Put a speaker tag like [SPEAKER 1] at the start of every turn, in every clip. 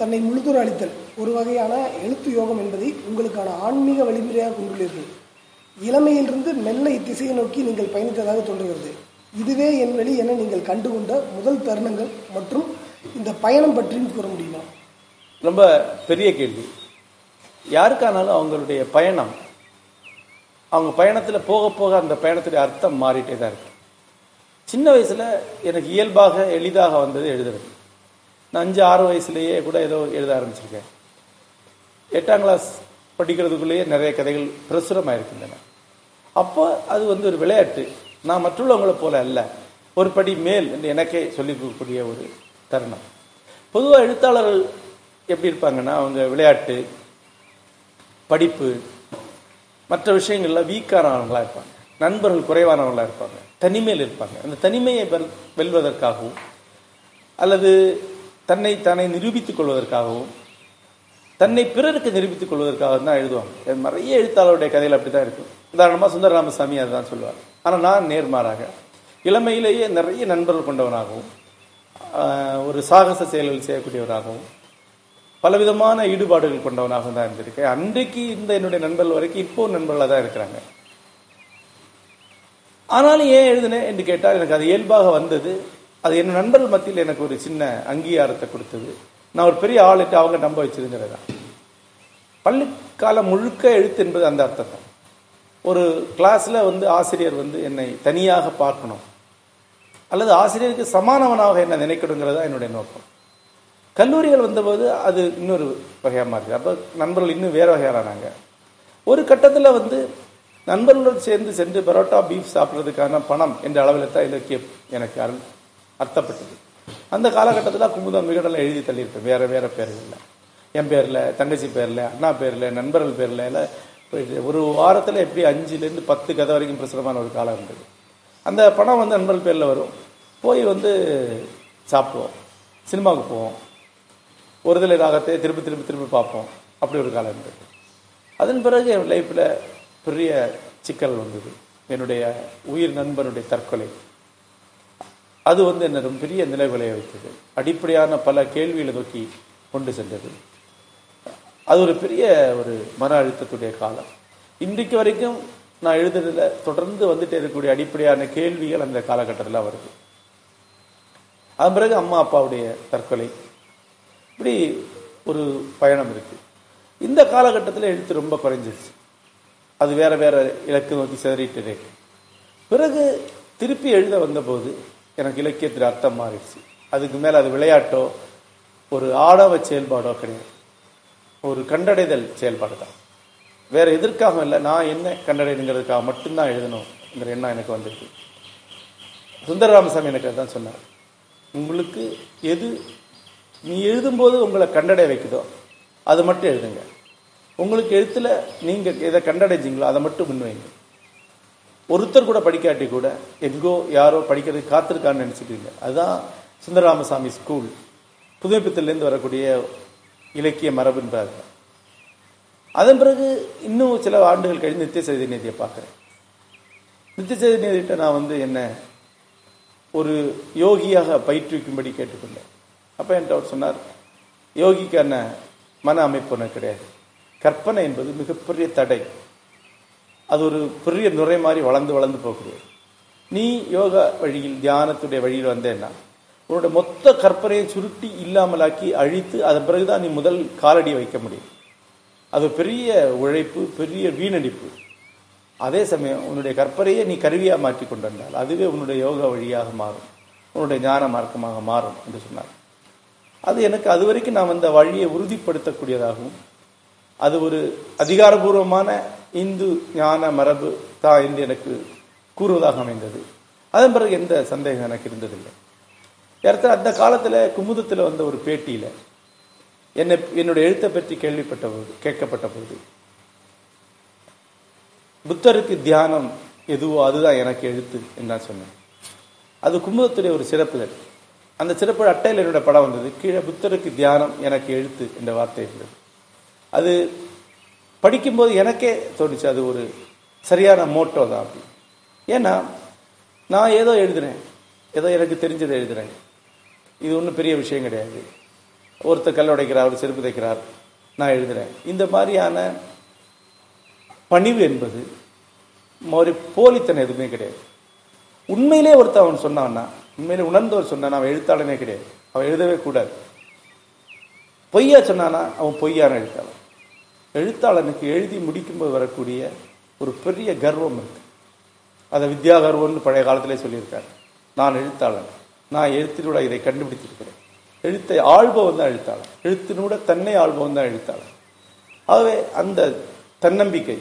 [SPEAKER 1] தன்னை முழுதுற அளித்தல் ஒரு வகையான எழுத்து யோகம் என்பதை உங்களுக்கான ஆன்மீக வழிமுறையாக கொண்டுள்ளீர்கள். இளமையிலிருந்து மெல்ல இத்திசையை நோக்கி நீங்கள் பயணித்ததாக தோன்றுகிறது. இதுவே என் வழி என நீங்கள் கண்டுகொண்ட முதல் தருணங்கள் மற்றும் இந்த பயணம் பற்றியும் கூற முடியுமா?
[SPEAKER 2] ரொம்ப பெரிய கேள்வி. யாருக்கானாலும் அவங்களுடைய பயணம் அவங்க பயணத்தில் போக போக அந்த பயணத்துடைய அர்த்தம் மாறிட்டே தான் இருக்கு. சின்ன வயசில் எனக்கு இயல்பாக எளிதாக வந்தது எழுதுறது. நான் அஞ்சு ஆறு வயசுலேயே கூட ஏதோ எழுத ஆரம்பிச்சிருக்கேன். எட்டாம் கிளாஸ் படிக்கிறதுக்குள்ளேயே நிறைய கதைகள் பிரசுரமாக இருக்கின்றன அப்போ அது வந்து ஒரு விளையாட்டு. நான் மற்றவங்களை போல அல்ல. ஒரு படி மேல் என்று எனக்கே சொல்லிக் கொடுக்கக்கூடிய ஒரு தருணம். பொதுவாக எழுத்தாளர்கள் எப்படி இருப்பாங்கன்னா அவங்க விளையாட்டு படிப்பு மற்ற விஷயங்களில் வீக்கானவங்களாக இருப்பாங்க. நண்பர்கள் குறைவானவங்களாக இருப்பாங்க. தனிமையில் இருப்பாங்க. அந்த தனிமையை வெல்- வெல்வதற்காகவும் அல்லது தன்னை தானே நிரூபித்துக் கொள்வதற்காகவும் தன்னை பிறருக்கு நிரூபித்துக் கொள்வதற்காக தான் எழுதுவாங்க. நிறைய எழுத்தாளருடைய கதையில் அப்படி தான் இருக்கும் உதாரணமாக சுந்தர ராமசாமி அதுதான் சொல்லுவார். ஆனால் நான் நேர்மாறாக இளமையிலேயே நிறைய நண்பர்கள் கொண்டவனாகவும் ஒரு சாகச செயல்கள் செய்யக்கூடியவராகவும் பலவிதமான ஈடுபாடுகள் கொண்டவனாக தான் இருந்திருக்கேன். அன்றைக்கு இந்த என்னுடைய நண்பர்கள் வரைக்கும் இப்போ நண்பர்களாக தான் இருக்கிறாங்க. ஆனாலும் ஏன் எழுதினேன் என்று கேட்டால் எனக்கு அது இயல்பாக வந்தது. அது என் நண்பர்கள் மத்தியில் எனக்கு ஒரு சின்ன அங்கீகாரத்தை கொடுத்தது. நான் ஒரு பெரிய ஆளுட்டு அவங்க நம்ப வச்சதுங்கிறது தான். பள்ளிக்காலம் முழுக்க எழுத்து என்பது அந்த அர்த்தத்தை ஒரு கிளாஸில் வந்து ஆசிரியர் வந்து என்னை தனியாக பார்க்கணும். அல்லது ஆசிரியருக்கு சமானவனாக என்ன நினைக்கணுங்கிறது தான் என்னுடைய நோக்கம். கல்லூரிகள் வந்தபோது அது இன்னொரு வகையாக மாறுது அப்போ நண்பர்கள் இன்னும் வேறு வகையானாங்க. ஒரு கட்டத்தில் வந்து நண்பர்களுடன் சேர்ந்து சென்று பரோட்டா பீஃப் சாப்பிட்றதுக்கான பணம் என்ற அளவில் தான் இலக்கியம் எனக்கு அருள் அர்த்தப்பட்டது. அந்த காலகட்டத்தில் குமுதம் விகடலை எழுதி தள்ளியிருப்பேன். வேறு வேறு பேர்களில். என் பேரில் தங்கச்சி பேரில் அண்ணா பேரில் நண்பர்கள் பேரில் எல்லாம் போயிட்டு ஒரு வாரத்தில் எப்படி அஞ்சுலேருந்து பத்து கதை வரைக்கும் பிரசுரமான ஒரு காலம் இருந்தது. அந்த பணம் வந்து நண்பர்கள் பேரில் வரும். போய் வந்து சாப்பிடுவோம். சினிமாவுக்கு போவோம். ஒரு ராகத்தை திருப்பி திருப்பி திருப்பி பார்ப்போம். அப்படி ஒரு காலம் இருந்தது. அதன் பிறகு என் லைஃப்பில் பெரிய சிக்கல் வந்தது. என்னுடைய உயிர் நண்பனுடைய தற்கொலை. அது வந்து என்ன ரொம்ப பெரிய விளைய வைத்தது. அடிப்படையான பல கேள்விகளை நோக்கி கொண்டு சென்றது. அது ஒரு பெரிய ஒரு மன அழுத்தத்துடைய காலம். இன்றைக்கு வரைக்கும் நான் எழுதுறதுல தொடர்ந்து வந்துட்டே இருக்கக்கூடிய அடிப்படையான கேள்விகள் அந்த காலகட்டத்தில் வருது. அதன் பிறகு அம்மா அப்பாவுடைய தற்கொலை. இப்படி ஒரு பயணம் இருக்கு. இந்த காலகட்டத்தில் எழுத்து ரொம்ப குறைஞ்சிருச்சு. அது வேற வேற இலக்கு நோக்கி சிதறிட்டு இருக்கு. பிறகு திருப்பி எழுத வந்தபோது எனக்கு இலக்கியத்தில் அர்த்தம் மாறிடுச்சு. அதுக்கு மேலே அது விளையாட்டோ ஒரு ஆடவ செயல்பாடோ கிடையாது. ஒரு கண்டடைதல் செயல்பாடு தான் வேற எதற்காக இல்லை நான் என்ன கண்டடைதுங்கிறதுக்காக மட்டும்தான் எழுதணுங்கிற எண்ணம் எனக்கு வந்திருக்கு. சுந்தர ராமசாமி எனக்கு அதுதான் சொன்னார். உங்களுக்கு எது நீ எழுதும்போது உங்களை கண்டடைய வைக்குதோ அது மட்டும் எழுதுங்க. உங்களுக்கு எழுத்தில் நீங்கள் எதை கண்டடைஞ்சீங்களோ அதை மட்டும் முன்வைங்க. ஒருத்தர் கூட படிக்காட்டி கூட எங்கோ யாரோ படிக்கிறதுக்கு காத்திருக்கான்னு நினச்சிக்கிறீங்க அதுதான் சுந்தரராமசாமி ஸ்கூல் புதுமைப்பித்திலேருந்து வரக்கூடிய இலக்கிய மரபுன்றார் அதன் பிறகு இன்னும் சில ஆண்டுகள் கழிந்து நித்திய சைதன்யத்தை பார்க்குறேன். நித்திய சைதன்யத்தை நான் வந்து என்ன ஒரு யோகியாக பயிற்றுவிக்கும்படி கேட்டுக்கொண்டேன். அப்போ என்கிட்ட அவர் சொன்னார் யோகிக்கான மன அமைப்பு ஒன்று கிடையாது. கற்பனை என்பது மிகப்பெரிய தடை. அது ஒரு பெரிய நுரை மாதிரி வளர்ந்து வளர்ந்து போகக்கூடியது நீ யோகா வழியில் தியானத்துடைய வழியில் வந்தேன்னா உன்னோட மொத்த கற்பனையை சுருட்டி இல்லாமலாக்கி அழித்து அதன் பிறகுதான் நீ முதல் காலடி வைக்க முடியும். அது பெரிய உழைப்பு பெரிய வீணடிப்பு. அதே சமயம் உன்னுடைய கற்பனையை நீ கருவியாக மாற்றி கொண்டு வந்தால் அதுவே உன்னுடைய யோகா வழியாக மாறும். உன்னுடைய ஞான மார்க்கமாக மாறும் என்று சொன்னார். அது எனக்கு அது வரைக்கும் நான் அந்த வழியை உறுதிப்படுத்தக்கூடியதாகவும் அது ஒரு அதிகாரபூர்வமான இந்து ஞான மரபு தான் என்று எனக்கு கூறுவதாக அமைந்தது. அதன் பிறகு எந்த சந்தேகம் எனக்கு இருந்ததில்லை. இடத்துல அந்த காலத்தில் குமுதத்தில் வந்த ஒரு பேட்டியில் என்னை என்னுடைய எழுத்தை பற்றி கேள்விப்பட்ட போது கேட்கப்பட்ட போது புத்தருக்கு தியானம் எதுவோ அதுதான் எனக்கு எழுத்து என்று நான் சொன்னேன். அது குமுதத்துடைய ஒரு சிறப்புகள் அந்த சிறப்பு அட்டையில் என்னோட படம் வந்தது. கீழே புத்தருக்கு தியானம் எனக்கு எழுத்து என்ற வார்த்தை இருந்தது. அது படிக்கும்போது எனக்கே தோணுச்சு அது ஒரு சரியான மோட்டோ தான் அப்படி. ஏன்னா நான் ஏதோ எழுதுறேன். ஏதோ எனக்கு தெரிஞ்சதை எழுதுறேன். இது ஒன்றும் பெரிய விஷயம் கிடையாது. ஒருத்தர் கல் உடைக்கிறார் ஒரு செருப்பு தைக்கிறார் நான் எழுதுறேன். இந்த மாதிரியான பணிவு என்பது மாதிரி போலித்தனம் எதுவுமே கிடையாது. உண்மையிலே ஒருத்தன் அவன் சொன்னான்னா உண்மையிலே உணர்ந்தவர் சொன்னான் அவன் எழுத்தாளனே கிடையாது. அவன் எழுதவே கூடாது. பொய்யா சொன்னானா அவன் பொய்யான எழுத்தாளன். எழுத்தாளனுக்கு எழுதி முடிக்கும்போது வரக்கூடிய ஒரு பெரிய கர்வம் இருக்கு. அதை வித்யா கர்வம்னு பழைய காலத்திலே சொல்லியிருக்காரு. நான் எழுத்தாளன். நான் எழுத்தினூட இதை கண்டுபிடித்திருக்கிறேன். எழுத்தை ஆள்பவன் தான் எழுத்தாளன். எழுத்தினூட தன்னை ஆள்பவன் தான் எழுத்தாளன். ஆகவே அந்த தன்னம்பிக்கை.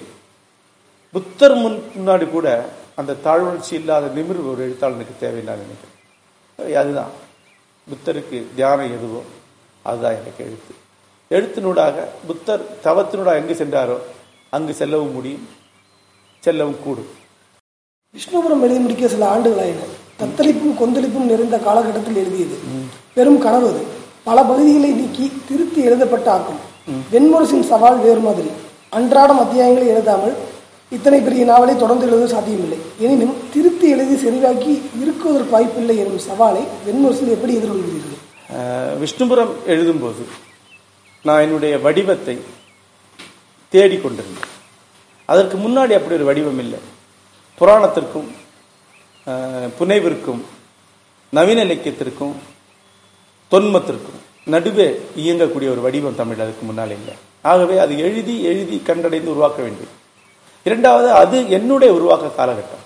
[SPEAKER 2] புத்தர் முன் முன்னாடி கூட அந்த தாழ்வுணர்ச்சி இல்லாத நிமிர்வு ஒரு எழுத்தாளனுக்கு தேவைன்னு நினைக்கிறேன். அதுதான். புத்தருக்கு தியானம் எதுவோ அதுதான் எனக்கு எழுத்து. எழுத்தினூடாக புத்தர் தவத்தினூடாக எங்கு சென்றாரோ அங்கு செல்லவும் முடியும் செல்லவும் கூடும்.
[SPEAKER 1] விஷ்ணுபுரம் எழுதி முடிக்க சில ஆண்டுகளாயின தத்தளிப்பும் கொந்தளிப்பும் நிறைந்த காலகட்டத்தில் எழுதியது. பெரும் கனவு அது. பல பகுதிகளை நீக்கி திருத்தி எழுதப்பட்ட ஆக்கம் வெண்முரசின் சவால் வேறு மாதிரி. அன்றாடம் அத்தியாயங்களை எழுதாமல் இத்தனை பெரிய நாவலை தொடர்ந்து எழுத சாத்தியமில்லை. எனினும் திருத்தி எழுதி செறிவாக்கி இருக்குவதற்கு வாய்ப்பில்லை எனும் சவாலை வெண்முரசில் எப்படி எதிர்கொள்கிறீர்கள்?
[SPEAKER 2] விஷ்ணுபுரம் எழுதும்போது நான் என்னுடைய வடிவத்தை தேடிக்கொண்டிருந்தேன். அதற்கு முன்னாடி அப்படி ஒரு வடிவம் இல்லை. புராணத்திற்கும் புனைவிற்கும் நவீன இலக்கியத்திற்கும் தொன்மத்திற்கும் நடுவே இயங்கக்கூடிய ஒரு வடிவம் தமிழ் அதுக்கு முன்னால் இல்லை. ஆகவே அது எழுதி எழுதி கண்டடைந்து உருவாக்க வேண்டும். இரண்டாவது அது என்னுடைய உருவாக்க காலகட்டம்.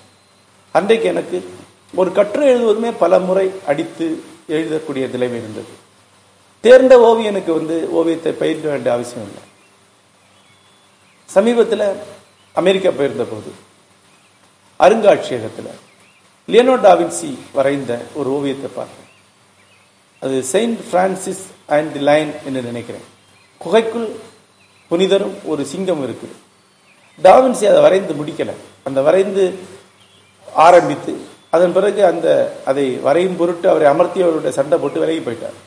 [SPEAKER 2] அன்றைக்கு எனக்கு ஒரு கட்டுரை எழுதுவதுமே பல முறை அடித்து எழுதக்கூடிய நிலைமை இருந்தது. தேர்ந்த ஓவியனுக்கு வந்து ஓவியத்தை பயிர்க்க வேண்டிய அவசியம் இல்லை. சமீபத்தில் அமெரிக்கா போயிருந்த போது அருங்காட்சியகத்தில் லியனோ டாவின்சி வரைந்த ஒரு ஓவியத்தை பார்த்தேன். அது Saint Francis and the line என்று நினைக்கிறேன். குகைக்குள் புனிதரும் ஒரு சிங்கம் இருக்குது. டாவின்சி அதை வரைந்து முடிக்கலை. அந்த வரைந்து ஆரம்பித்து அதன் பிறகு அந்த அதை வரையும் பொருட்டு அவரை அமர்த்தியவருடைய சண்டை போட்டு விலகி போயிட்டார்.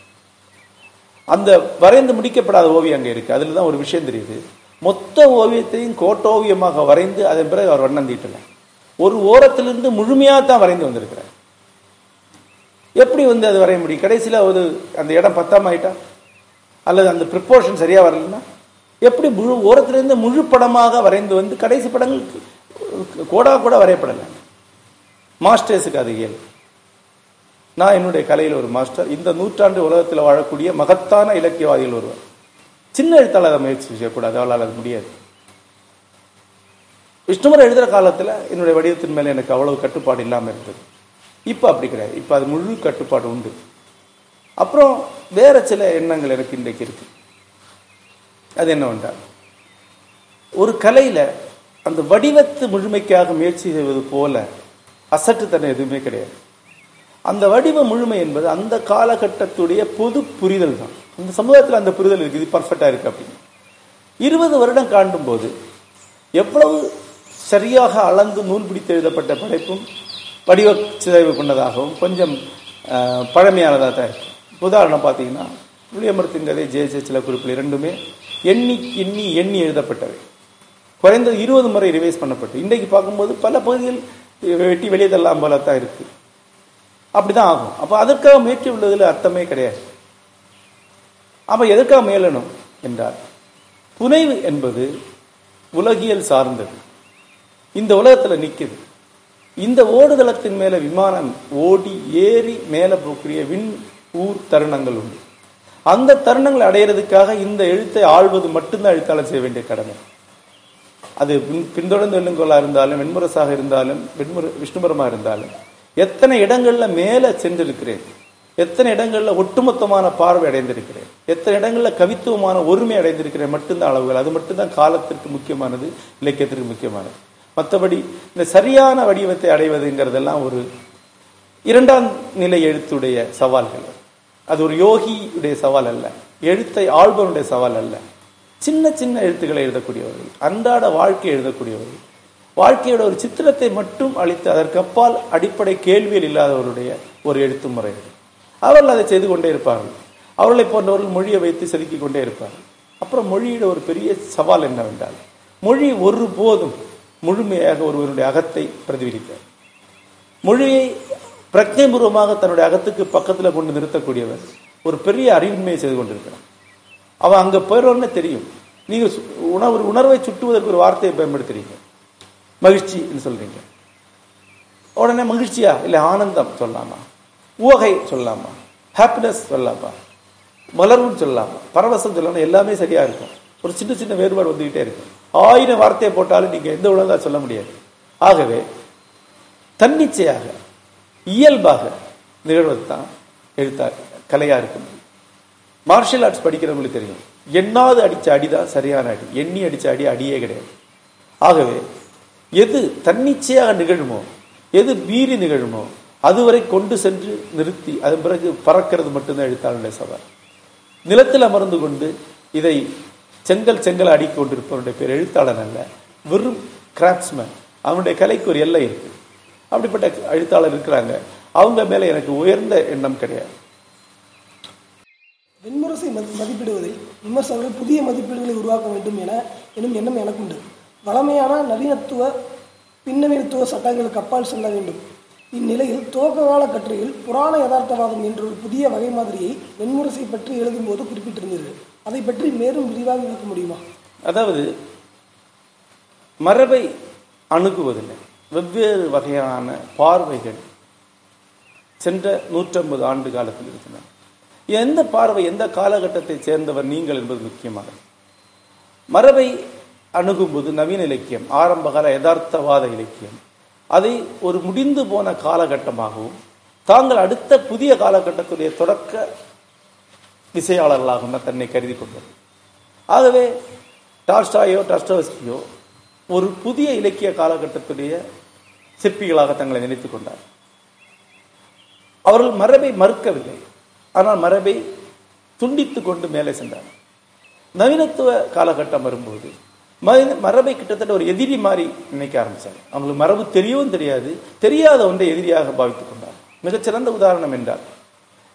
[SPEAKER 2] அந்த வரைந்து முடிக்கப்படாத ஓவியம் அங்கே இருக்குது அதில் தான் ஒரு விஷயம் தெரியுது. மொத்த ஓவியத்தையும் கோட்டோவியமாக வரைந்து அதன் பிறகு அவர் வண்ணம் தீட்டல ஒரு ஓரத்திலிருந்து முழுமையாக தான் வரைந்து வந்திருக்கிறார். எப்படி வந்து அது வரைய முடியும்? கடைசியில் ஒரு அந்த இடம் பத்தாம ஆயிட்டா? அல்லது அந்த ப்ரிப்போர்ஷன் சரியா வரலன்னா? எப்படி முழு ஓரத்திலிருந்து முழு படமாக வரைந்து வந்து கடைசி படங்கள் கோடா கூட வரையப்படலை. மாஸ்டர்ஸுக்கு அது இயல்பு. நான் என்னுடைய கலையில் ஒரு மாஸ்டர். இந்த நூற்றாண்டு உலகத்தில் வாழக்கூடிய மகத்தான இலக்கியவாதிகள் ஒருவர். சின்ன எழுத்தாளர் அதை முயற்சி செய்யக்கூடாது அவளால் அது முடியாது. விஷ்ணுமர் எழுதுகிற காலத்தில் என்னுடைய வடிவத்தின் மேலே எனக்கு அவ்வளவு கட்டுப்பாடு இல்லாமல் இருந்தது. இப்போ அப்படி கிடையாது. இப்போ அது முழு கட்டுப்பாடு உண்டு. அப்புறம் வேற சில எண்ணங்கள் எனக்கு இன்றைக்கு இருக்கு. அது என்னவென்றால் ஒரு கலையில அந்த வடிவத்து முழுமைக்காக முயற்சி செய்வது போல அசட்டுத்தனம் எதுவுமே கிடையாது. அந்த வடிவ முழுமை என்பது அந்த காலகட்டத்துடைய பொது புரிதல் தான். இந்த சமுதாயத்தில் அந்த புரிதல் இருக்குது பர்ஃபெக்டாக இருக்குது அப்படின்னு. இருபது வருடம் காண்டும் போது எவ்வளவு சரியாக அளந்து நூல் பிடித்து எழுதப்பட்ட படைப்பும் வடிவ சிதைவு கொண்டதாகவும் கொஞ்சம் பழமையானதாக தான் இருக்கு உதாரணம் பார்த்தீங்கன்னா புளியமரத்தின் கதை ஜெய சில குறிப்பில் இரண்டுமே எண்ணி எண்ணி எண்ணி எழுதப்பட்டவை. குறைந்தது இருபது முறை ரிவைஸ் பண்ணப்பட்டு இன்றைக்கு பார்க்கும்போது பல பகுதிகள் வெட்டி வெளியே தள்ளலாம் போல தான் இருக்குது அப்படிதான் ஆகும். அப்போ அதற்காக முயற்சி உள்ளதில் அர்த்தமே கிடையாது. அப்ப எதற்காக முயலணும்? என்றால் புனைவு என்பது உலகியல் சார்ந்தது. இந்த உலகத்துல நிற்குது இந்த ஓடுதளத்தின் மேல விமானம் ஓடி ஏறி மேலே போகக்கூடிய விண் ஊர் தருணங்கள் உண்டு. அந்த தருணங்களை அடையிறதுக்காக இந்த எழுத்தை ஆள்வது மட்டும்தான் எழுத்தாளர் செய்ய வேண்டிய கடமை. அது பின்- பின்தொடர்ந்து வெள்ளுங்கோலா இருந்தாலும் வெண்முரசாக இருந்தாலும் வெண்முர விஷ்ணுபுரமாக இருந்தாலும் எத்தனை இடங்கள்ல மேல சென்றிருக்கிறேன்? எத்தனை இடங்கள்ல ஒட்டுமொத்தமான பார்வை அடைந்திருக்கிறேன்? எத்தனை இடங்கள்ல கவித்துவமான ஒருமை அடைந்திருக்கிறேன்? மட்டும்தான் அளவுகள். அது மட்டும்தான் காலத்திற்கு முக்கியமானது இலக்கியத்திற்கு முக்கியமானது. மற்றபடி இந்த சரியான வடிவத்தை அடைவதுங்கிறதெல்லாம் ஒரு இரண்டாம் நிலை எழுத்துடைய சவால்கள். அது ஒரு யோகியுடைய சவால் அல்ல. எழுத்தை ஆள்பவனுடைய சவால் அல்ல. சின்ன சின்ன எழுத்துக்களை எழுதக்கூடியவர்கள் அன்றாட வாழ்க்கை எழுதக்கூடியவர்கள் வாழ்க்கையோட ஒரு சித்திரத்தை மட்டும் அளித்து அதற்கப்பால் அடிப்படை கேள்வியில் இல்லாதவருடைய ஒரு எழுத்து முறை அவர்கள் அதை செய்து கொண்டே இருப்பார்கள். அவர்களை போன்றவர்கள் மொழியை வைத்து செதுக்கிக் கொண்டே இருப்பார்கள். அப்புறம் மொழியோட ஒரு பெரிய சவால் என்னவென்றால் மொழி ஒருபோதும் முழுமையாக ஒருவருடைய அகத்தை பிரதிபலிக்காது. மொழியை பிரஜைபூர்வமாக தன்னுடைய அகத்துக்கு பக்கத்தில் கொண்டு நிறுத்தக்கூடியவர் ஒரு பெரிய அறிவின்மையை செய்து கொண்டிருக்கிறான் அவன் அங்கே போயிடுறோன்னே தெரியும். நீங்கள் சு- உணவு உணர்வை சுட்டுவதற்கு ஒரு வார்த்தையை பயன்படுத்துறீங்க. மகிழ்ச்சின்னு சொல்றீங்க. உடனே மகிழ்ச்சியா? இல்லை ஆனந்தம் சொல்லலாமா ஊகை சொல்லலாமா ஹாப்பினஸ் சொல்லலாமா மலர்வுன்னு சொல்லலாமா பரவசம் சொல்லலாம் எல்லாமே சரியா இருக்கும். ஒரு சின்ன சின்ன வேறுபாடு வந்துகிட்டே இருக்கும். ஆயிரம் வார்த்தையை போட்டாலும் நீங்க எந்த உலகா சொல்ல முடியாது. ஆகவே தன்னிச்சையாக இயல்பாக நிகழ்வது தான் எழுத்தா கலையா இருக்க முடியும் மார்ஷியல் ஆர்ட்ஸ் படிக்கிறவங்களுக்கு தெரியும். எண்ணாவது அடிச்ச அடிதான் சரியான அடி. எண்ணி அடிச்ச அடி அடியே கிடையாது. ஆகவே எது தன்னிச்சையாக நிகழுமோ எது மீறி நிகழுமோ அதுவரை கொண்டு சென்று நிறுத்தி அதன் பிறகு பறக்கிறது மட்டும்தான் எழுத்தாளருடைய சவால். நிலத்தில் அமர்ந்து கொண்டு இதை செங்கல் செங்கல் அடிக் கொண்டிருப்பவருடைய பேர் எழுத்தாளன் அல்ல வெறும் கிராஃப்ட்ஸ்மேன் அவனுடைய கலைக்கு ஒரு எல்லை இருக்கு. அப்படிப்பட்ட எழுத்தாளர் இருக்கிறாங்க. அவங்க மேல எனக்கு உயர்ந்த எண்ணம் கிடையாது.
[SPEAKER 1] வெண்முரசை மதி- மதிப்பிடுவதில் விமர்சகர்கள் புதிய மதிப்பீடுகளை உருவாக்க வேண்டும் என எனும் எண்ணம் எனக்குண்டு. வளமையான நவீனத்துவ பின்னவீனத்துவ சட்டங்களுக்கு அப்பால் செல்ல வேண்டும். இந்நிலையில் துவக்ககால கட்டுரையில் புராண யதார்த்தவாதம் என்ற ஒரு புதிய வகை மாதிரியை வெண்முரசை பற்றி எழுதும்போது குறிப்பிட்டிருந்தீர்கள் அதை பற்றி மேலும் விரிவாக விளக்க முடியுமா?
[SPEAKER 2] அதாவது மரபை அணுகுவதில்லை. வெவ்வேறு வகையான பார்வைகள் சென்ற நூற்றம்பது ஆண்டு காலத்தில் இருக்கின்றன. எந்த பார்வை எந்த காலகட்டத்தை சேர்ந்தவர் நீங்கள் என்பது முக்கியமானது. மரபை அணுகும்போது நவீன இலக்கியம் ஆரம்பகால யதார்த்தவாத இலக்கியம். அதை ஒரு முடிந்து போன காலகட்டமாகவும் தாங்கள் அடுத்த புதிய காலகட்டத்துடைய தொடக்க இசையாளர்களாகவும் தன்னை கருதி கொண்டது ஆகவே டார்ஸ்டாயோ டஸ்டோஸ்கியோ ஒரு புதிய இலக்கிய காலகட்டத்துடைய சிற்பிகளாக தங்களை நினைத்துக் கொண்டார். அவர்கள் மரபை மறுக்கவில்லை. ஆனால் மரபை துண்டித்து கொண்டு மேலே சென்றார். நவீனத்துவ காலகட்டம் வரும்போது மரபை கிட்டத்தட்ட ஒரு எதிரி மாதிரி நினைக்க ஆரம்பிச்சாங்க அவங்களுக்கு மரபு தெரியவும் தெரியாது. தெரியாத ஒன்றை எதிரியாக பாவித்துக் கொண்டார். மிகச்சிறந்த உதாரணம் என்றார்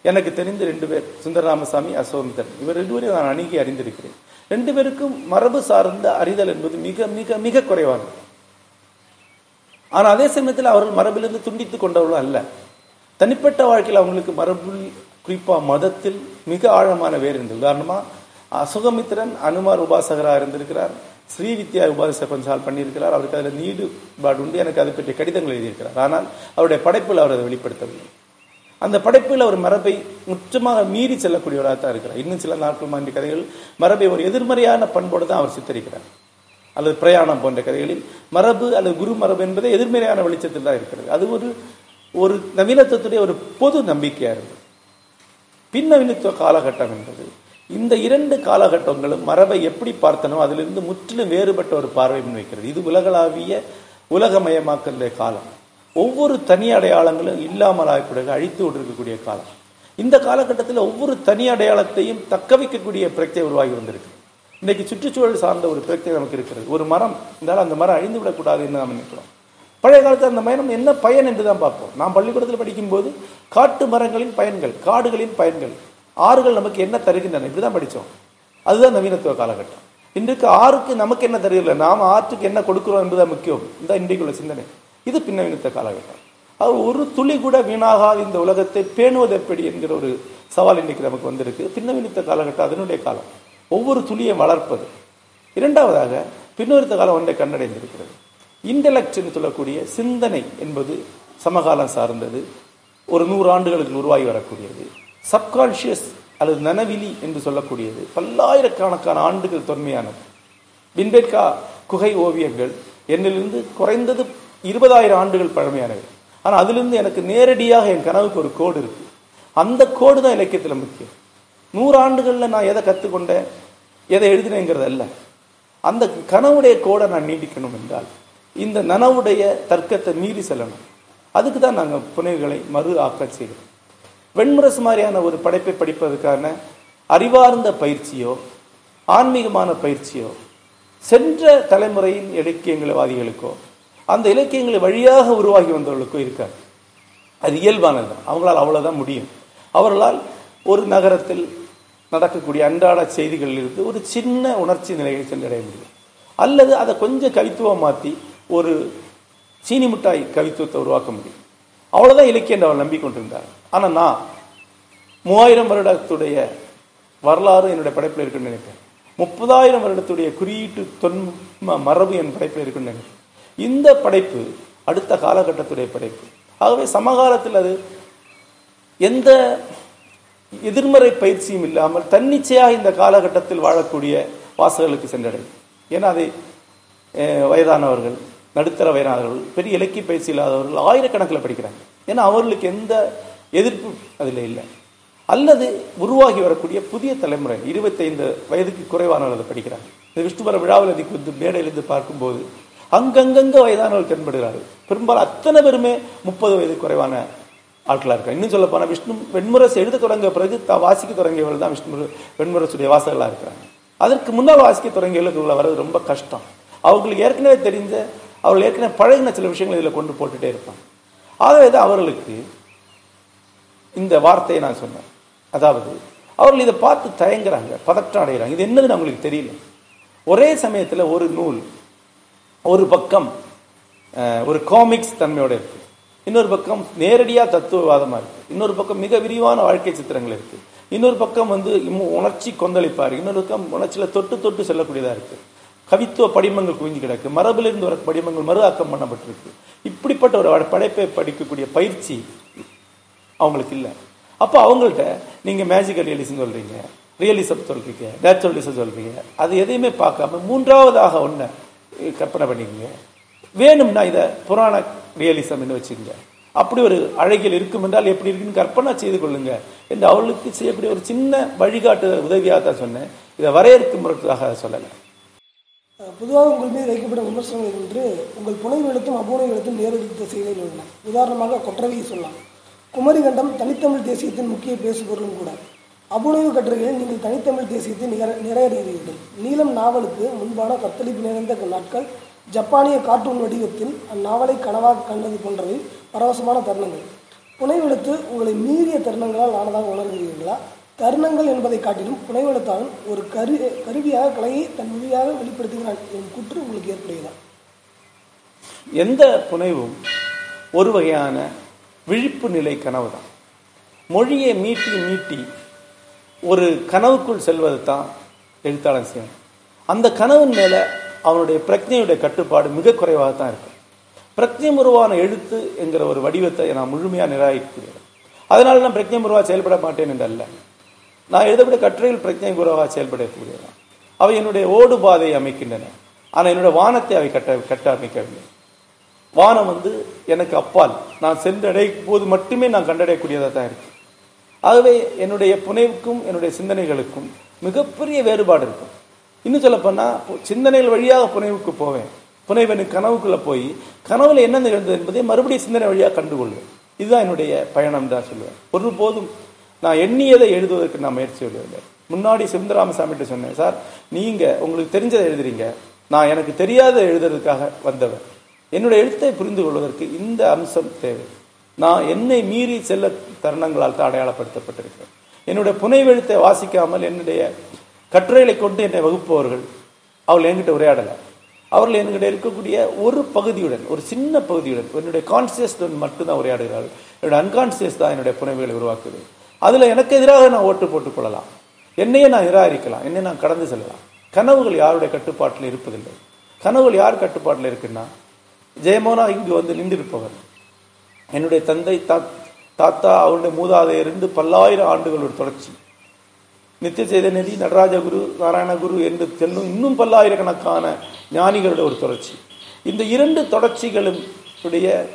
[SPEAKER 2] எனக்கு தெரிந்த ரெண்டு பேர் சுந்தரராமசாமி அசோமிதன் இவர் ரெண்டு பேரையும் நான் அணுகி அறிந்திருக்கிறேன். ரெண்டு பேருக்கும் மரபு சார்ந்த அறிதல் என்பது மிக மிக மிக குறைவானது. ஆனால் அதே சமயத்தில் அவர்கள் மரபிலிருந்து துண்டித்துக் கொண்டவர்களும் அல்ல. தனிப்பட்ட வாழ்க்கையில் அவங்களுக்கு மரபில் குறிப்பா மதத்தில் மிக ஆழமான வேர் இருந்தது உதாரணமா அசுகமித்திரன் அனுமார் உபாசகராக இருந்திருக்கிறார். ஸ்ரீ வித்யா உபாசக பண்ணியிருக்கிறார். அவருக்கு அதில் நீடுபாடு உண்டு. எனக்கு அதை பற்றிய கடிதங்கள் எழுதியிருக்கிறார். ஆனால் அவருடைய படைப்பில் அவர் அதை வெளிப்படுத்தவில்லை. அந்த படைப்பில் அவர் மரபை முற்றமாக மீறி செல்லக்கூடியவராக தான் இருக்கிறார். இன்னும் சில நாட்கள் மாண்டி கதைகள் மரபை ஒரு எதிர்மறையான பண்போடு தான் அவர் சித்தரிக்கிறார். அல்லது பிரயாணம் போன்ற கதைகளில் மரபு அல்லது குரு மரபு என்பது எதிர்மறையான வெளிச்சத்தில் தான் இருக்கிறது. அது ஒரு ஒரு நவீனத்துவத்துடைய ஒரு பொது நம்பிக்கையாக இருந்தது. பின்னவீனத்துவ காலகட்டம் என்பது இந்த இரண்டு காலகட்டங்களும் மரபை எப்படி பார்த்தனோ அதிலிருந்து முற்றிலும் வேறுபட்ட ஒரு பார்வை முன்வைக்கிறது. இது உலகளாவிய உலகமயமாக்கலுடைய காலம். ஒவ்வொரு தனி அடையாளங்களும் இல்லாமல் ஆகக்கூடிய அழித்து கொண்டிருக்கக்கூடிய காலம். இந்த காலகட்டத்தில் ஒவ்வொரு தனி அடையாளத்தையும் தக்க வைக்கக்கூடிய பிரச்சனை உருவாகி வந்திருக்கு. இன்னைக்கு சுற்றுச்சூழல் சார்ந்த ஒரு பிரச்சனை நமக்கு இருக்கிறது. ஒரு மரம் இருந்தாலும் அந்த மரம் அழிந்து விடக்கூடாதுன்னு நாம் நினைக்கிறோம். பழைய காலத்தில் அந்த மரம் என்ன பயன் என்று தான் பார்ப்போம். நாம் பள்ளிக்கூடத்தில் படிக்கும்போது காட்டு மரங்களின் பயன்கள் காடுகளின் பயன்கள் ஆறுகள் நமக்கு என்ன தருகின்றன? இப்படிதான் படித்தோம் அதுதான் நவீனத்துவ காலகட்டம். இன்றைக்கு ஆறுக்கு நமக்கு என்ன தெரியல நாம் ஆற்றுக்கு என்ன கொடுக்குறோம் என்பதுதான் முக்கியம். இந்த இன்றைக்குள்ள சிந்தனை. இது பின்னவீனத்துவ காலகட்டம். அது ஒரு துளி கூட வீணாகாத இந்த உலகத்தை பேணுவது எப்படி என்கிற ஒரு சவால் இன்னைக்கு நமக்கு வந்திருக்கு. பின்னவீனத்துவ காலகட்டம் அதனுடைய காலம். ஒவ்வொரு துளியை வளர்ப்பது. இரண்டாவதாக பின்னொருத்த காலம் ஒன்றை கண்டடைந்திருக்கிறது இன்டெலக்ட் என்று சொல்லக்கூடிய சிந்தனை என்பது சமகாலம் சார்ந்தது. ஒரு நூறு ஆண்டுகளுக்கு உருவாகி வரக்கூடியது. சப்கான்ஷியஸ் அல்லது நனவிலி என்று சொல்லக்கூடியது. பல்லாயிரக்கணக்கான ஆண்டுகள் தொன்மையானது. பின்பேட்கா குகை ஓவியங்கள் என்னிலிருந்து குறைந்தது இருபதாயிரம் ஆண்டுகள் பழமையானவை. ஆனால் அதிலிருந்து எனக்கு நேரடியாக என் கனவுக்கு ஒரு கோடு இருக்கு. அந்த கோடு தான் இலக்கியத்தில் முக்கியம். நூறு ஆண்டுகளில் நான் எதை கற்றுக்கொண்டேன் எதை எழுதினேங்கிறது அல்ல. அந்த கனவுடைய கோடை நான் நீட்டிக்கணும் என்றால் இந்த நனவுடைய தர்க்கத்தை மீறி செல்லணும். அதுக்கு தான் நாங்கள் புனைவுகளை மறு ஆக்க செய்கிறோம். வெண்முரசு மாதிரியான ஒரு படைப்பை படிப்பதற்கான அறிவார்ந்த பயிற்சியோ ஆன்மீகமான பயிற்சியோ சென்ற தலைமுறையின் இலக்கியங்களவாதிகளுக்கோ அந்த இலக்கியங்களை வழியாக உருவாகி வந்தவர்களுக்கோ இருக்காது. அது இயல்பானது. அவங்களால் அவ்வளோதான் முடியும். அவர்களால் ஒரு நகரத்தில் நடக்கக்கூடிய அன்றாட செய்திகளில் இருந்து ஒரு சின்ன உணர்ச்சி நிலையை சென்றடைய முடியும். அல்லது அதை கொஞ்சம் கவித்துவம் மாற்றி ஒரு சீனி மிட்டாய் கவித்துவத்தை உருவாக்க முடியும். அவ்வளோதான் இலக்கியம் என்று அவர் நம்பிக்கொண்டிருந்தார். ஆனால் நான் மூவாயிரம் வருடத்துடைய வரலாறு என்னுடைய படைப்பில் இருக்குன்னு நினைப்பேன். முப்பதாயிரம் வருடத்துடைய குறியீட்டு தொன்ம மரபு என் படைப்பில் இருக்குன்னு நினைப்பேன். இந்த படைப்பு அடுத்த காலகட்டத்துடைய படைப்பு. ஆகவே சமகாலத்தில் அது எந்த எதிர்மறை பயிற்சியும் இல்லாமல் தன்னிச்சையாக இந்த காலகட்டத்தில் வாழக்கூடிய வாசகர்களுக்கு சென்றடையும். ஏன்னா அதை வயதானவர்கள் நடுத்தர வயதானவர்கள் பெரிய இலக்கிய பயிற்சி இல்லாதவர்கள் ஆயிரக்கணக்கில் படிக்கிறாங்க. ஏன்னா அவர்களுக்கு எந்த எதிர்ப்பு அதில் இல்லை. அல்லது உருவாகி வரக்கூடிய புதிய தலைமுறை இருபத்தைந்து வயதுக்கு குறைவானவர்கள் படிக்கிறாங்க. இந்த விஷ்ணுவர விழாவில் அதுக்கு வந்து மேடையிலிருந்து பார்க்கும்போது அங்கங்கங்க வயதானவர்கள் தென்படுகிறார்கள். பெரும்பாலும் அத்தனை பேருமே முப்பது வயது குறைவான ஆட்களாக இருக்காங்க. இன்னும் சொல்ல போனால் விஷ்ணு வெண்முரசு எழுத தொடங்க பிறகு த வாசிக்க தொடங்கியவர்கள் தான் விஷ்ணு வெண்முரசுடைய வாசகர்களாக இருக்கிறாங்க. அதற்கு முன்னால் வாசிக்க தொடங்கியவர்களுக்கு உள்ள வர்றது ரொம்ப கஷ்டம். அவங்களுக்கு ஏற்கனவே தெரிஞ்ச அவர்கள் ஏற்கனவே பழகின சில விஷயங்களை இதில் கொண்டு போட்டுகிட்டே இருப்பாங்க. ஆகவே தான் அவர்களுக்கு இந்த வார்த்தையை நான் சொன்னேன். அதாவது அவர்கள் இதை பார்த்து தயங்குறாங்க பதற்றம் அடைகிறாங்க இது என்னதுன்னு அவங்களுக்கு தெரியல. ஒரே சமயத்தில் ஒரு நூல் ஒரு பக்கம் அஹ், ஒரு காமிக்ஸ் தன்மையோட இருக்கு. இன்னொரு பக்கம் நேரடியாக தத்துவவாதமாக இருக்குது இன்னொரு பக்கம் மிக விரிவான வாழ்க்கை சித்திரங்கள் இருக்குது இன்னொரு பக்கம் வந்து உணர்ச்சி கொந்தளிப்பார் இன்னொரு பக்கம் உணர்ச்சியில் தொட்டு தொட்டு செல்லக்கூடியதா இருக்கு. கவித்துவ படிமங்கள் குவிஞ்சு கிடக்கு. மரபிலிருந்து வர படிமங்கள் மறு ஆக்கம் பண்ணப்பட்டிருக்கு. இப்படிப்பட்ட ஒரு படைப்பை படிக்கக்கூடிய பயிற்சி அவங்களுக்கு இல்லை. அப்போ அவங்கள்ட்ட நீங்கள் மேஜிக்கல் ரியலிசம் சொல்கிறீங்க ரியலிசம் சொல்கிறீங்க நேச்சுரலிசம் சொல்கிறீங்க அது எதையுமே பார்க்காம மூன்றாவதாக ஒன்று கற்பனை பண்ணிக்கங்க. வேணும்னா இதை புராண ரியலிசம்னு வச்சுக்கோங்க. அப்படி ஒரு அழகியல் இருக்கும் என்றால் எப்படி இருக்குன்னு கற்பனை செய்து கொள்ளுங்க என்று அவளுக்கு செய்யக்கூடிய ஒரு சின்ன வழிகாட்டு உதவியாக தான் சொன்னேன். இதை வரையறுக்கும் முறைக்காக சொல்லலை.
[SPEAKER 1] பொதுவாக உங்கள் மீது வைக்கப்படும் விமர்சனங்கள் என்று உங்கள் புனைவு எழுத்தும் அபுனைவு எழுத்தும் செய்திகள் உள்ளன. உதாரணமாக கொற்றவையை சொல்லலாம். குமரிகண்டம் தனித்தமிழ் தேசியத்தின் முக்கிய பேசுபொருளும் கூட. அபுனைவு கட்டுரைகளில் நீங்கள் தனித்தமிழ் தேசியத்தை நிகர நிறைவேறுகிறீர்கள் நீலம் நாவலுக்கு முன்பான கத்தளிப்பு நிறைந்த நாட்கள் ஜப்பானிய கார்ட்டூன் வடிவத்தில் அந்நாவலை கனவாக கண்டது போன்றவை பரவசமான தருணங்கள். புனைவெழுத்து உங்களை மீறிய தருணங்களால் ஆனதாக உணர்கிறீர்களா? தருணங்கள் என்பதை காட்டிலும் புனைவெழுத்தாளன் ஒரு கரு கருவியாக கலையை தன் மொழியாக வெளிப்படுத்துகிறான் என் குற்று உங்களுக்கு ஏற்படுகிறதா
[SPEAKER 2] எந்த புனைவும் ஒரு வகையான விழிப்பு நிலை கனவு தான் மொழியை மீட்டி மீட்டி ஒரு கனவுக்குள் செல்வது தான் எழுத்தாளன் செய்யணும் அந்த கனவின் மேலே அவனுடைய பிரக்ஞையுடைய கட்டுப்பாடு மிக குறைவாக தான் இருக்கும். பிரக்ஞை உருவான எழுத்து என்கிற ஒரு வடிவத்தை நான் முழுமையாக நிராகரிக்கிறேன் அதனால நான் பிரக்ஞை உருவாக செயல்பட மாட்டேன் என்று அல்ல நான் எழுதப்பட்ட கட்டுரையில் பிரஜை குருவாக செயல்படக்கூடியதான் அவை என்னுடைய ஓடு பாதையை அமைக்கின்றன. ஆனால் என்னுடைய வானத்தை அவை கட்ட கட்ட அமைக்கவில்லை. வானம் வந்து எனக்கு அப்பால். நான் சென்றடையும் போது மட்டுமே நான் கண்டடையக்கூடியதாக தான் இருக்கு. ஆகவே என்னுடைய புனைவுக்கும் என்னுடைய சிந்தனைகளுக்கும் மிகப்பெரிய வேறுபாடு இருக்கும் இன்னும் சொல்லப்போனா சிந்தனைகள் வழியாக புனைவுக்கு போவேன். புனைவனு கனவுக்குள்ளே போய் கனவுல என்ன நிகழ்ந்தது என்பதை மறுபடியும் சிந்தனை வழியாக கண்டுகொள்வேன். இதுதான் என்னுடைய பயணம் தான் சொல்லுவேன் ஒரு போதும் நான் எண்ணியதை எழுதுவதற்கு நான் முயற்சி எழுதவில்லை முன்னாடி சிவந்தராமசாமிகிட்ட சொன்னேன் சார் நீங்க உங்களுக்கு தெரிஞ்சதை எழுதுறீங்க. நான் எனக்கு தெரியாத எழுதுறதுக்காக வந்தவர். என்னுடைய எழுத்தை புரிந்து கொள்வதற்கு இந்த அம்சம் தேவை. நான் என்னை மீறி செல்ல தருணங்களால் தான் அடையாளப்படுத்தப்பட்டிருக்கிறேன். என்னுடைய புனைவெழுத்தை வாசிக்காமல் என்னுடைய கட்டுரைகளை கொண்டு என்னை வகுப்பவர்கள் அவர்கள் என்கிட்ட உரையாடலை. அவர்கள் என்கிட்ட இருக்கக்கூடிய ஒரு பகுதியுடன் ஒரு சின்ன பகுதியுடன் என்னுடைய கான்சியஸ்டன் மட்டும்தான் உரையாடுகிறார்கள். என்னுடைய அன்கான்சியஸ் தான் என்னுடைய புனைவுகளை உருவாக்குது. அதில் எனக்கு எதிராக நான் ஓட்டு போட்டுக் கொள்ளலாம். என்னையே நான் நிராகரிக்கலாம். என்னை நான் கடந்து செல்லலாம். கனவுகள் யாருடைய கட்டுப்பாட்டில் இருப்பதில்லை. கனவுகள் யார் கட்டுப்பாட்டில் இருக்குன்னா ஜெயமோனா இங்கு வந்து நின்றிருப்பவர். என்னுடைய தந்தை தா- தாத்தா அவருடைய மூதாதையரிருந்து பல்லாயிரம் ஆண்டுகள் ஒரு தொடர்ச்சி. நித்திய சேதநெறி நடராஜகுரு நாராயணகுரு என்று செல்லும் இன்னும் பல்லாயிரக்கணக்கான ஞானிகளுடைய ஒரு தொடர்ச்சி. இந்த இரண்டு தொடர்ச்சிகளும் உடைய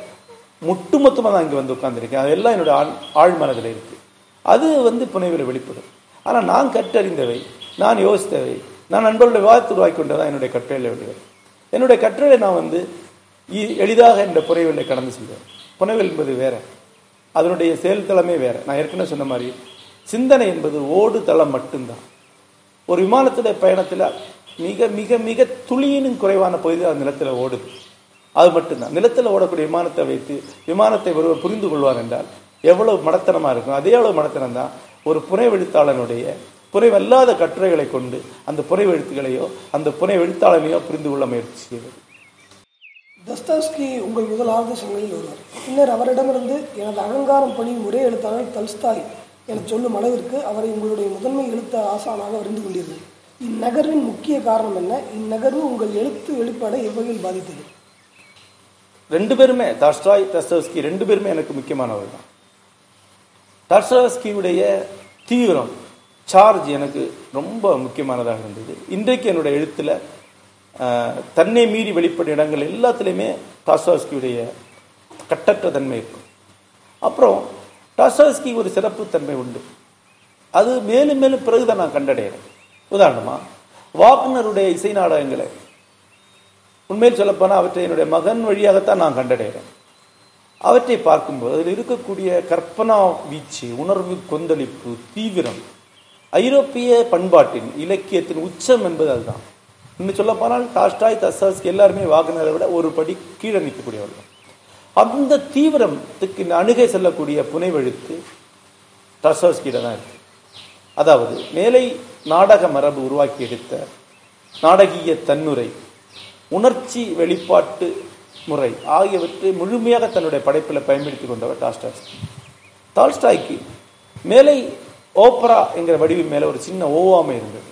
[SPEAKER 2] தான் இங்கே வந்து உட்காந்துருக்கேன் அதெல்லாம் என்னோட ஆழ் ஆழ்மனதில் இருக்குது அது வந்து புனைவில் வெளிப்படும். ஆனால் நான் கற்றறிந்தவை நான் யோசித்தவை நான் நண்பர்களுடைய விவாதத்தை உருவாக்கி கொண்டதான் என்னுடைய கட்டுரையில் வெளிவரும் என்னுடைய கட்டுரையை நான் வந்து இ- எளிதாக இந்த புனைவிலை கடந்து செல்வேன். புனைவில் என்பது வேற. அதனுடைய செயல்தளமே வேற. நான் ஏற்கனவே சொன்ன மாதிரி சிந்தனை என்பது ஓடு தளம் மட்டும்தான். ஒரு விமானத்துடைய பயணத்தில் மிக மிக மிக துளியினும் குறைவான பகுதி அது நிலத்தில் ஓடுது. அது மட்டும்தான். நிலத்தில் ஓடக்கூடிய விமானத்தை வைத்து விமானத்தை ஒருவர் புரிந்து கொள்வார் என்றால் எவ்வளவு மடத்தனமா இருக்கும் அதே அளவு மடத்தனம் தான் ஒரு புனைவெழுத்தாளனுடைய புனைவல்லாத கட்டுரைகளை கொண்டு அந்த புனைவெழுத்துகளையோ அந்த புனைவெழுத்தாளனையோ புரிந்து கொள்ள முயற்சி செய்வது
[SPEAKER 1] தஸ்தாஸ்கி உங்கள் முதல் சங்கங்களில் ஒருவர். பின்னர் அவரிடமிருந்து எனது அகங்காரம் பணியும் ஒரே எழுத்தாளர் தல்ஸ்தாய் என சொல்லும் அளவிற்கு அவரை உங்களுடைய முதன்மை எழுத்து ஆசானாக அறிந்து கொண்டீர்கள். இந்நகர்வின் முக்கிய காரணம் என்ன? இந்நகர்வு உங்கள் எழுத்து வெளிப்பாடை எவ்வகையில் பாதித்தது?
[SPEAKER 2] ரெண்டு பேருமே டாஸ்டாய் தஸ்தவஸ்கி ரெண்டு பேருமே எனக்கு முக்கியமானவர் தான். டாஸ்டாவஸ்கியுடைய தீவிரம் சார்ஜ் எனக்கு ரொம்ப முக்கியமானதாக இருந்தது. இன்றைக்கு என்னுடைய எழுத்தில் தன்னை மீறி வெளிப்படும் இடங்கள் எல்லாத்துலேயுமே டாஸ்டாவஸ்கியுடைய கட்டற்ற தன்மை இருக்கும். அப்புறம் டாஸ்டாவஸ்கி ஒரு சிறப்பு தன்மை உண்டு. அது மேலும் மேலும் பிறகுதான் நான் கண்டடைகிறேன். உதாரணமாக வாக்னருடைய இசை நாடகங்களை உண்மையில் சொல்லப்போனால் அவற்றை என்னுடைய மகன் வழியாகத்தான் நான் கண்டடைகிறேன். அவற்றை பார்க்கும்போது அதில் இருக்கக்கூடிய கற்பனா வீச்சு உணர்வு கொந்தளிப்பு தீவிரம் ஐரோப்பிய பண்பாட்டின் இலக்கியத்தின் உச்சம் என்பது அதுதான். இன்னும் சொல்ல போனால் டாஸ்டாய் தசாஸ்க்கு எல்லாருமே வாகனரை விட ஒரு படி கீழே நிற்கக்கூடியவர்கள். அந்த தீவிரத்துக்கு அணுகை செல்லக்கூடிய புனைவெழுத்து டாஸ்டாஸ்கிட்ட தான் இருக்கு. அதாவது மேலை நாடக மரபு உருவாக்கி எடுத்த நாடகீய தன்னுரை உணர்ச்சி வெளிப்பாட்டு முறை ஆகியவற்றை முழுமையாக தன்னுடைய படைப்பில் பயன்படுத்தி கொண்டவர் டால்ஸ்டாய்ஸ்கி டால்ஸ்டாய்க்கு மேலே ஓப்பரா என்கிற வடிவின் மேலே ஒரு சின்ன ஓவாமை இருந்தது.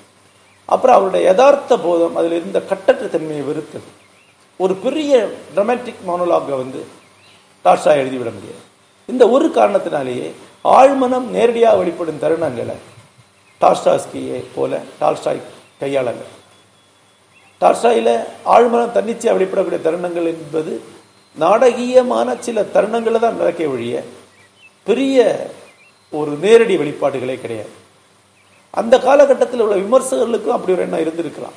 [SPEAKER 2] அப்புறம் அவருடைய யதார்த்த போதம் அதில் இருந்த கட்டற்ற தன்மையை வெறுத்தது. ஒரு பெரிய ட்ரமேட்டிக் மோனோலாகை வந்து டால்ஸ்டாய் எழுதிவிட முடியாது. இந்த ஒரு காரணத்தினாலேயே ஆழ்மனம் நேரடியாக வெளிப்படும் தருணங்களை டால்ஸ்டாஸ்கியை போல டால்ஸ்டாய் கையாளங்கள் டால்ஸ்டாயில ஆழ்மனம் தன்னிச்சையாக வெளிப்படக்கூடிய தருணங்கள் என்பது நாடகீயமான சில தருணங்களை தான் நடக்க ஒழிய பெரிய ஒரு நேரடி வெளிப்பாடுகளே கிடையாது. அந்த காலகட்டத்தில் உள்ள விமர்சகர்களுக்கும் அப்படி ஒரு எண்ணம் இருந்திருக்கலாம்.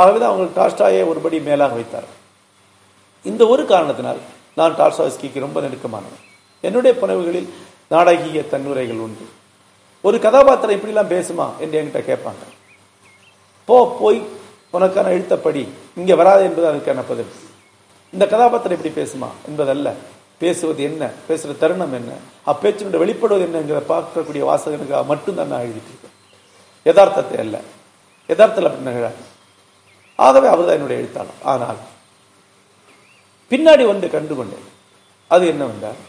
[SPEAKER 2] ஆகவே தான் அவங்க டால்ஸ்டாயை ஒருபடி மேலாக வைத்தார். இந்த ஒரு காரணத்தினால் நான் டால்ஸ்டாய்ஸ்கிக்கு ரொம்ப நெருக்கமானவன். என்னுடைய புனைவுகளில் நாடகீய தன்னுரைகள் உண்டு. ஒரு கதாபாத்திரம் இப்படிலாம் பேசுமா என்று என்கிட்ட கேட்பாங்க. போ போய் உனக்கான எழுத்தப்படி இங்கே வராது என்பது அதுக்கான பதில். இந்த கதாபாத்திரம் இப்படி பேசுமா? என்பதல்ல. பேசுவது என்ன? பேசுகிற தருணம் என்ன? அப்பேச்சினுடைய வெளிப்படுவது என்னங்கிற பார்க்கக்கூடிய வாசகனுக்காக மட்டும்தான் நான் எழுதிட்டிருக்கேன் யதார்த்தத்தை அல்ல. யதார்த்தத்தில் அப்படி நிகழாது. ஆகவே அவர் தான் என்னுடைய எழுத்தாளர். ஆனால் பின்னாடி ஒன்று கண்டுகொண்டேன். அது என்னவென்றால்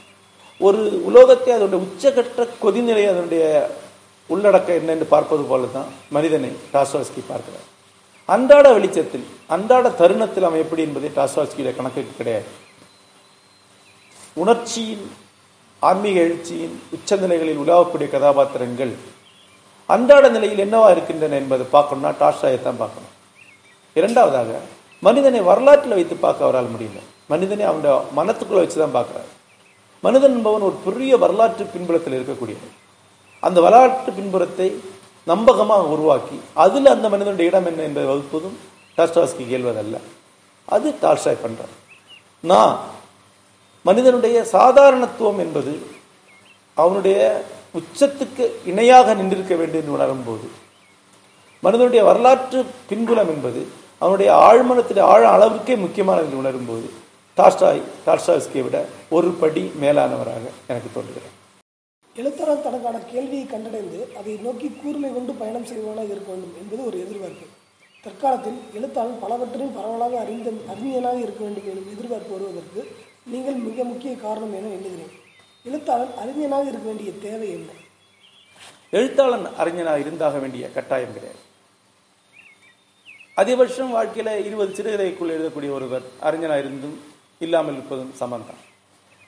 [SPEAKER 2] ஒரு உலோகத்தை அதனுடைய உச்சகற்ற கொதிநிலை அதனுடைய உள்ளடக்கம் என்ன பார்ப்பது போல தான் மனிதனை டாஸ்வாஸ்கி பார்க்கிறார். அன்றாட வெளிச்சத்தில் அன்றாட தருணத்தில் அவன் எப்படி என்பதை டாஸ்வாஸ்கியுடைய கணக்குக்கு கிடையாது. உணர்ச்சியின் ஆன்மீக எழுச்சியின் உச்சநிலைகளில் உலாவக்கூடிய கதாபாத்திரங்கள் அன்றாட நிலையில் என்னவா இருக்கின்றன என்பதை பார்க்கணும்னா டாஸ்டாயை தான் பார்க்கணும். இரண்டாவதாக மனிதனை வரலாற்றில் வைத்து பார்க்க அவரால் முடியல. மனிதனை அவனோட மனத்துக்குள்ள வச்சு தான் பார்க்குறாரு. மனிதன் என்பவன் ஒரு பெரிய வரலாற்று பின்புலத்தில் இருக்கக்கூடியவன். அந்த வரலாற்று பின்புறத்தை நம்பகமாக உருவாக்கி அதில் அந்த மனிதனுடைய இடம் என்ன என்பதை வகுப்பதும் டாஸ்டாஸ்கி கேள்வதல்ல அது டால்ஸ்டாய் பண்றார். நான் மனிதனுடைய சாதாரணத்துவம் என்பது அவனுடைய உச்சத்துக்கு இணையாக நின்றிருக்க வேண்டும் என்று உணரும்போது மனிதனுடைய வரலாற்று பின்புலம் என்பது அவனுடைய ஆழ்மனத்தில் ஆழ அளவுக்கே முக்கியமானது என்று உணரும்போது டாஸ்டாய் டால்ஸ்டாய்ஸ்கியை விட ஒரு படி மேலானவராக எனக்கு தோன்றுகிறேன்.
[SPEAKER 1] எழுத்தாளர் தனக்கான கேள்வியை கண்டடைந்து அதை நோக்கி கூர்மை கொண்டு பயணம் செய்வனாக இருக்க வேண்டும் என்பது ஒரு எதிர்பார்ப்பு. தற்காலத்தில் எழுத்தாளர் பலவற்றையும் பரவலாக அறிந்த அறிஞனாக இருக்க வேண்டும் எனும் எதிர்பார்ப்பு வருவதற்கு நீங்கள் மிக முக்கிய காரணம் என எண்ணுகிறேன். எழுத்தாளர் அறிஞனாக இருக்க வேண்டிய தேவை என்ன?
[SPEAKER 2] எழுத்தாளன் அறிஞனாக இருந்தாக வேண்டிய கட்டாயம் கிடையாது. அதிகபட்சம் வாழ்க்கையில இருபது சிறுகதைக்குள் எழுதக்கூடிய ஒருவர் அறிஞனாக இருந்தும் இல்லாமல் இருப்பதும் சமந்தான்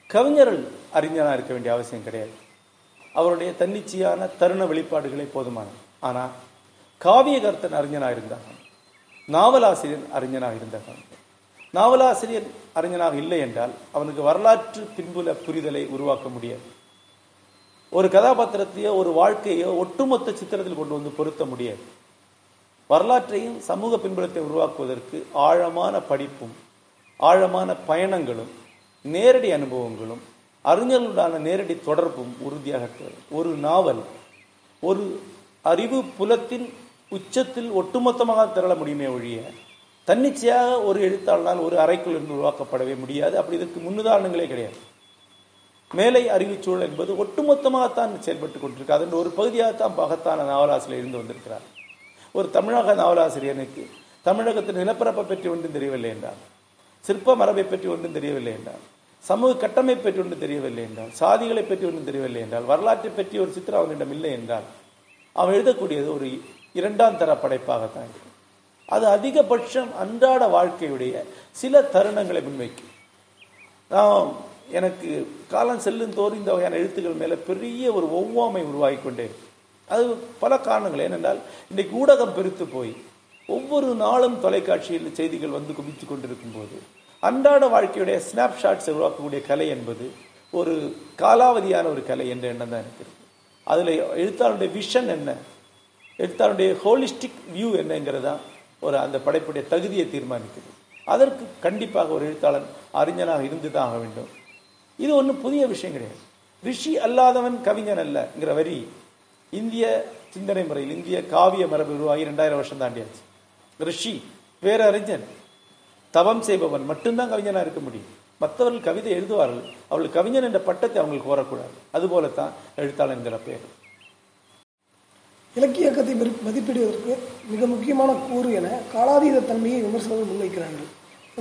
[SPEAKER 2] கவிஞர்கள் அறிஞனாக இருக்க வேண்டிய அவசியம் கிடையாது. அவருடைய தன்னிச்சையான தருண வெளிப்பாடுகளே போதுமானது. ஆனால் காவியகர்த்தன் அறிஞனாக இருந்தாங்க நாவலாசிரியர் அறிஞனாக இருந்தாங்க நாவலாசிரியர் அறிஞனாக இல்லை என்றால் அவனுக்கு வரலாற்று பின்புல புரிதலை உருவாக்க முடியாது. ஒரு கதாபாத்திரத்தையோ ஒரு வாழ்க்கையோ ஒட்டுமொத்த சித்திரத்தில் கொண்டு வந்து பொருத்த முடியாது. வரலாற்றையும் சமூக பின்புலத்தை உருவாக்குவதற்கு ஆழமான படிப்பும் ஆழமான பயணங்களும் நேரடி அனுபவங்களும் அறிஞர்களுடான நேரடி தொடர்பும் உறுதியாக ஒரு நாவல் ஒரு அறிவு புலத்தின் உச்சத்தில் ஒட்டுமொத்தமாக திரள முடியுமே ஒழிய தன்னிச்சையாக ஒரு எழுத்தாளனால் ஒரு அறைக்குள் இருந்து உருவாக்கப்படவே முடியாது. அப்படி இதற்கு முன்னுதாரணங்களே கிடையாது. மேலை அறிவுச்சூழல் என்பது ஒட்டுமொத்தமாகத்தான் செயல்பட்டு கொண்டிருக்கு. அதன் ஒரு பகுதியாகத்தான் பகத்தான நாவலாசிரியர் இருந்து வந்திருக்கிறார். ஒரு தமிழக நாவலாசிரியனுக்கு தமிழகத்தின் நிலப்பரப்பை பற்றி ஒன்றும் தெரியவில்லை என்றார். சிற்ப மரபை பற்றி ஒன்றும் தெரியவில்லை என்றார். சமூக கட்டமைப்பை பற்றி ஒன்று தெரியவில்லை என்றால் சாதிகளை பற்றி ஒன்றும் தெரியவில்லை என்றால் வரலாற்றை பற்றி ஒரு சித்திரம் அவனிடம் இல்லை என்றால் அவன் எழுதக்கூடியது ஒரு இரண்டாம் தர படைப்பாகத்தான் இருக்கும். அது அதிகபட்சம் அன்றாட வாழ்க்கையுடைய சில தருணங்களை முன்வைக்கும். நான் எனக்கு காலம் செல்லும் தோறும் இந்த வகையான எழுத்துக்கள் மேலே பெரிய ஒரு ஒவ்வாமை உருவாகி கொண்டே அது பல காரணங்கள். ஏனென்றால் இன்றைக்கு ஊடகம் பெருத்து போய் ஒவ்வொரு நாளும் தொலைக்காட்சியில் செய்திகள் வந்து குவித்து கொண்டிருக்கும் போது அன்றாட வாழ்க்கையுடைய ஸ்னாப்ஷாட்ஸை உருவாக்கக்கூடிய கலை என்பது ஒரு காலாவதியான ஒரு கலை என்ற எண்ணம் தான் இருக்கிறது அதில் எழுத்தாளருடைய விஷன் என்ன? எழுத்தாளருடைய ஹோலிஸ்டிக் வியூ என்னங்கிறதா ஒரு அந்த படைப்புடைய தகுதியை தீர்மானிக்கிறது அதற்கு கண்டிப்பாக ஒரு எழுத்தாளன் அறிஞனாக இருந்து தான் ஆக வேண்டும். இது ஒன்றும் புதிய விஷயம் கிடையாது. ரிஷி அல்லாதவன் கவிஞன் அல்லங்கிற வரி இந்திய சிந்தனை முறையில் இந்திய காவிய மரபு உருவாகி ரெண்டாயிரம் வருஷம் தாண்டியாச்சு. ரிஷி வேற அறிஞன் தவம் செய்பவன் மட்டும்தான் கவிஞனா இருக்க முடியும். மற்றவர்கள் கவிதை எழுதுவார்கள். அவளுக்கு கவிஞன் என்ற பட்டத்தை அவங்களுக்கு கோரக்கூடாது. அதுபோலத்தான் எழுத்தாளன் என்கிற பெயர்.
[SPEAKER 1] இலக்கிய இயக்கத்தை மதிப்பிடுவதற்கு மிக முக்கியமான கூறு என காலாதீத தன்மையை விமர்சனங்கள் முன்வைக்கிறார்கள்.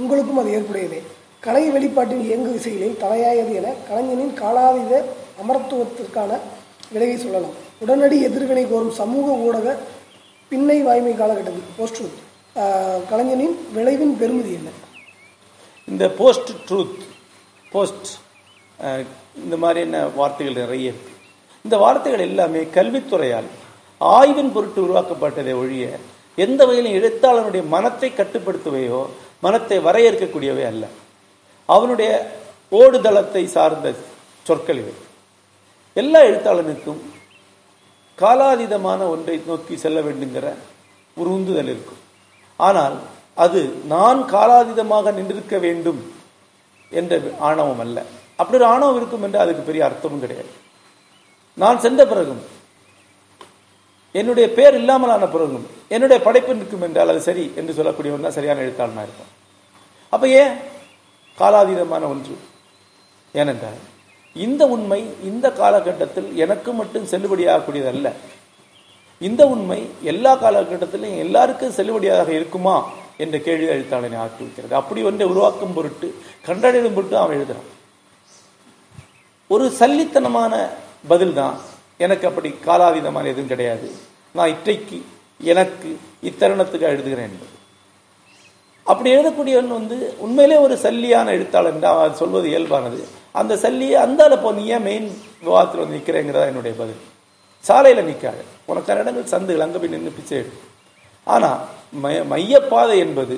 [SPEAKER 1] உங்களுக்கும் அது ஏற்புடையதே. கலை வெளிப்பாட்டின் இயங்கு விசைகளில் தலையாயது என கலைஞனின் காலாதீத அமரத்துவத்திற்கான விலையை சொல்லலாம். உடனடி எதிர்வினை கோரும் சமூக ஊடக பின்னை வாய்மை காலகட்டத்தில் போஸ்ட் கலைஞனின் விளைவின் பெருமதி என்ன?
[SPEAKER 2] இந்த போஸ்ட் ட்ரூத் போஸ்ட் இந்த மாதிரியான வார்த்தைகள் நிறைய இருக்கு. இந்த வார்த்தைகள் எல்லாமே கல்வித்துறையால் ஆய்வின் பொருட்டு உருவாக்கப்பட்டதை ஒழிய எந்த வகையிலும் எழுத்தாளனுடைய மனத்தை கட்டுப்படுத்துவையோ மனத்தை வரையறுக்கக்கூடியவை அல்ல. அவனுடைய ஓடுதளத்தை சார்ந்த சொற்கள் இவை. எல்லா எழுத்தாளனுக்கும் காலாதீதமான ஒன்றை நோக்கி செல்ல வேண்டுங்கிற ஒரு உந்துதல் இருக்கும். ஆனால் அது நான் காலாதீதமாக நின்றிருக்க வேண்டும் என்ற ஆணவம் அல்ல. அப்படி ஒரு ஆணவம் இருக்கும் என்று அதுக்கு பெரிய அர்த்தமும் கிடையாது. நான் சென்ற பிறகும் என்னுடைய பேர் இல்லாமலான பிறகும் என்னுடைய படைப்பு நிற்கும் என்றால் அது சரி என்று சொல்லக்கூடியவன் தான் சரியான எழுத்தாளனாக இருக்கும் அப்போ ஏன்? காலாதீதமான ஒன்று. ஏனென்றால் இந்த உண்மை இந்த காலகட்டத்தில் எனக்கு மட்டும் செல்லுபடியாகக்கூடியது அல்ல இந்த உண்மை எல்லா காலகட்டத்திலும் எல்லாருக்கும் செல்லுபடியாக இருக்குமா என்ற கேள்வி எழுத்தாளனை ஆக்கிவிக்கிறது அப்படி ஒன்றை உருவாக்கும் பொருட்டு கண்டடையும் பொருட்டு அவன் எழுதுறான். ஒரு சல்லித்தனமான பதில் தான் எனக்கு அப்படி காலாதீதமான எதுவும் கிடையாது. நான் இன்றைக்கு எனக்கு இத்தருணத்துக்கு எழுதுகிறேன் என்பது. அப்படி எழுதக்கூடியவன் வந்து உண்மையிலே ஒரு சல்லியான எழுத்தாளர் தான் அவன் சொல்வது இயல்பானது. அந்த சல்லியை அந்த அளப்போ நீ ஏன் மெயின் விவாதத்தில் வந்து நிற்கிறேங்கிறதா என்னுடைய பதில். சாலையில் நிற்காது உனக்கான இடங்கள் சந்துகள் அங்கே போய் நின்று பிச்சை எடு ஆனால் மைய மையப்பாதை என்பது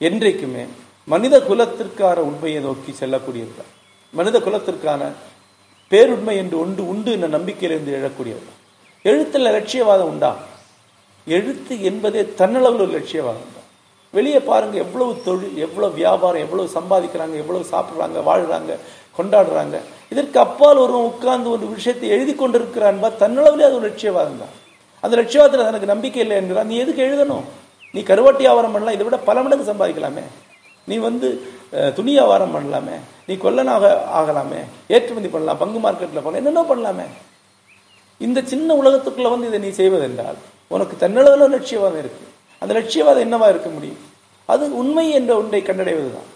[SPEAKER 2] என்றைக்குமே மனித குலத்திற்கான உண்மையை நோக்கி செல்லக்கூடியது தான் மனித குலத்திற்கான பேருண்மை என்று ஒன்று உண்டு என்ற நம்பிக்கையிலிருந்து எழக்கூடியது எழுத்தில் லட்சியவாதம் உண்டா? எழுத்து என்பதே தன்னளவில் ஒரு லட்சியவாதம் தான் வெளியே பாருங்கள் எவ்வளவு தொழில் எவ்வளோ வியாபாரம் எவ்வளோ சம்பாதிக்கிறாங்க எவ்வளோ சாப்பிட்றாங்க வாழ்கிறாங்க கொண்டாடுறாங்க. இதற்கு அப்பால் ஒருவன் உட்கார்ந்து ஒரு விஷயத்தை எழுதி கொண்டிருக்கிறான் தன்னளவிலே அது ஒரு லட்சியவாதம் தான். அந்த லட்சியவாதத்தில் எனக்கு நம்பிக்கை இல்லை என்கிறான் நீ எதுக்கு எழுதணும்? நீ கருவாட்டி வியாபாரம் பண்ணலாம். இதை விட பல மடங்கு சம்பாதிக்கலாமே. நீ வந்து துணி வியாபாரம் பண்ணலாமே. நீ கொல்லனாக ஆகலாமே. ஏற்றுமதி பண்ணலாம். பங்கு மார்க்கெட்டில் பண்ணலாம். என்னென்ன பண்ணலாமே. இந்த சின்ன உலகத்துக்குள்ள வந்து இதை நீ செய்வதென்றால் உனக்கு தன்னளவில் லட்சியவாதம் இருக்கு. அந்த லட்சியவாதம் என்னவா இருக்க முடியும்? அது உண்மை என்ற ஒன்றை கண்டடைவதுதான்.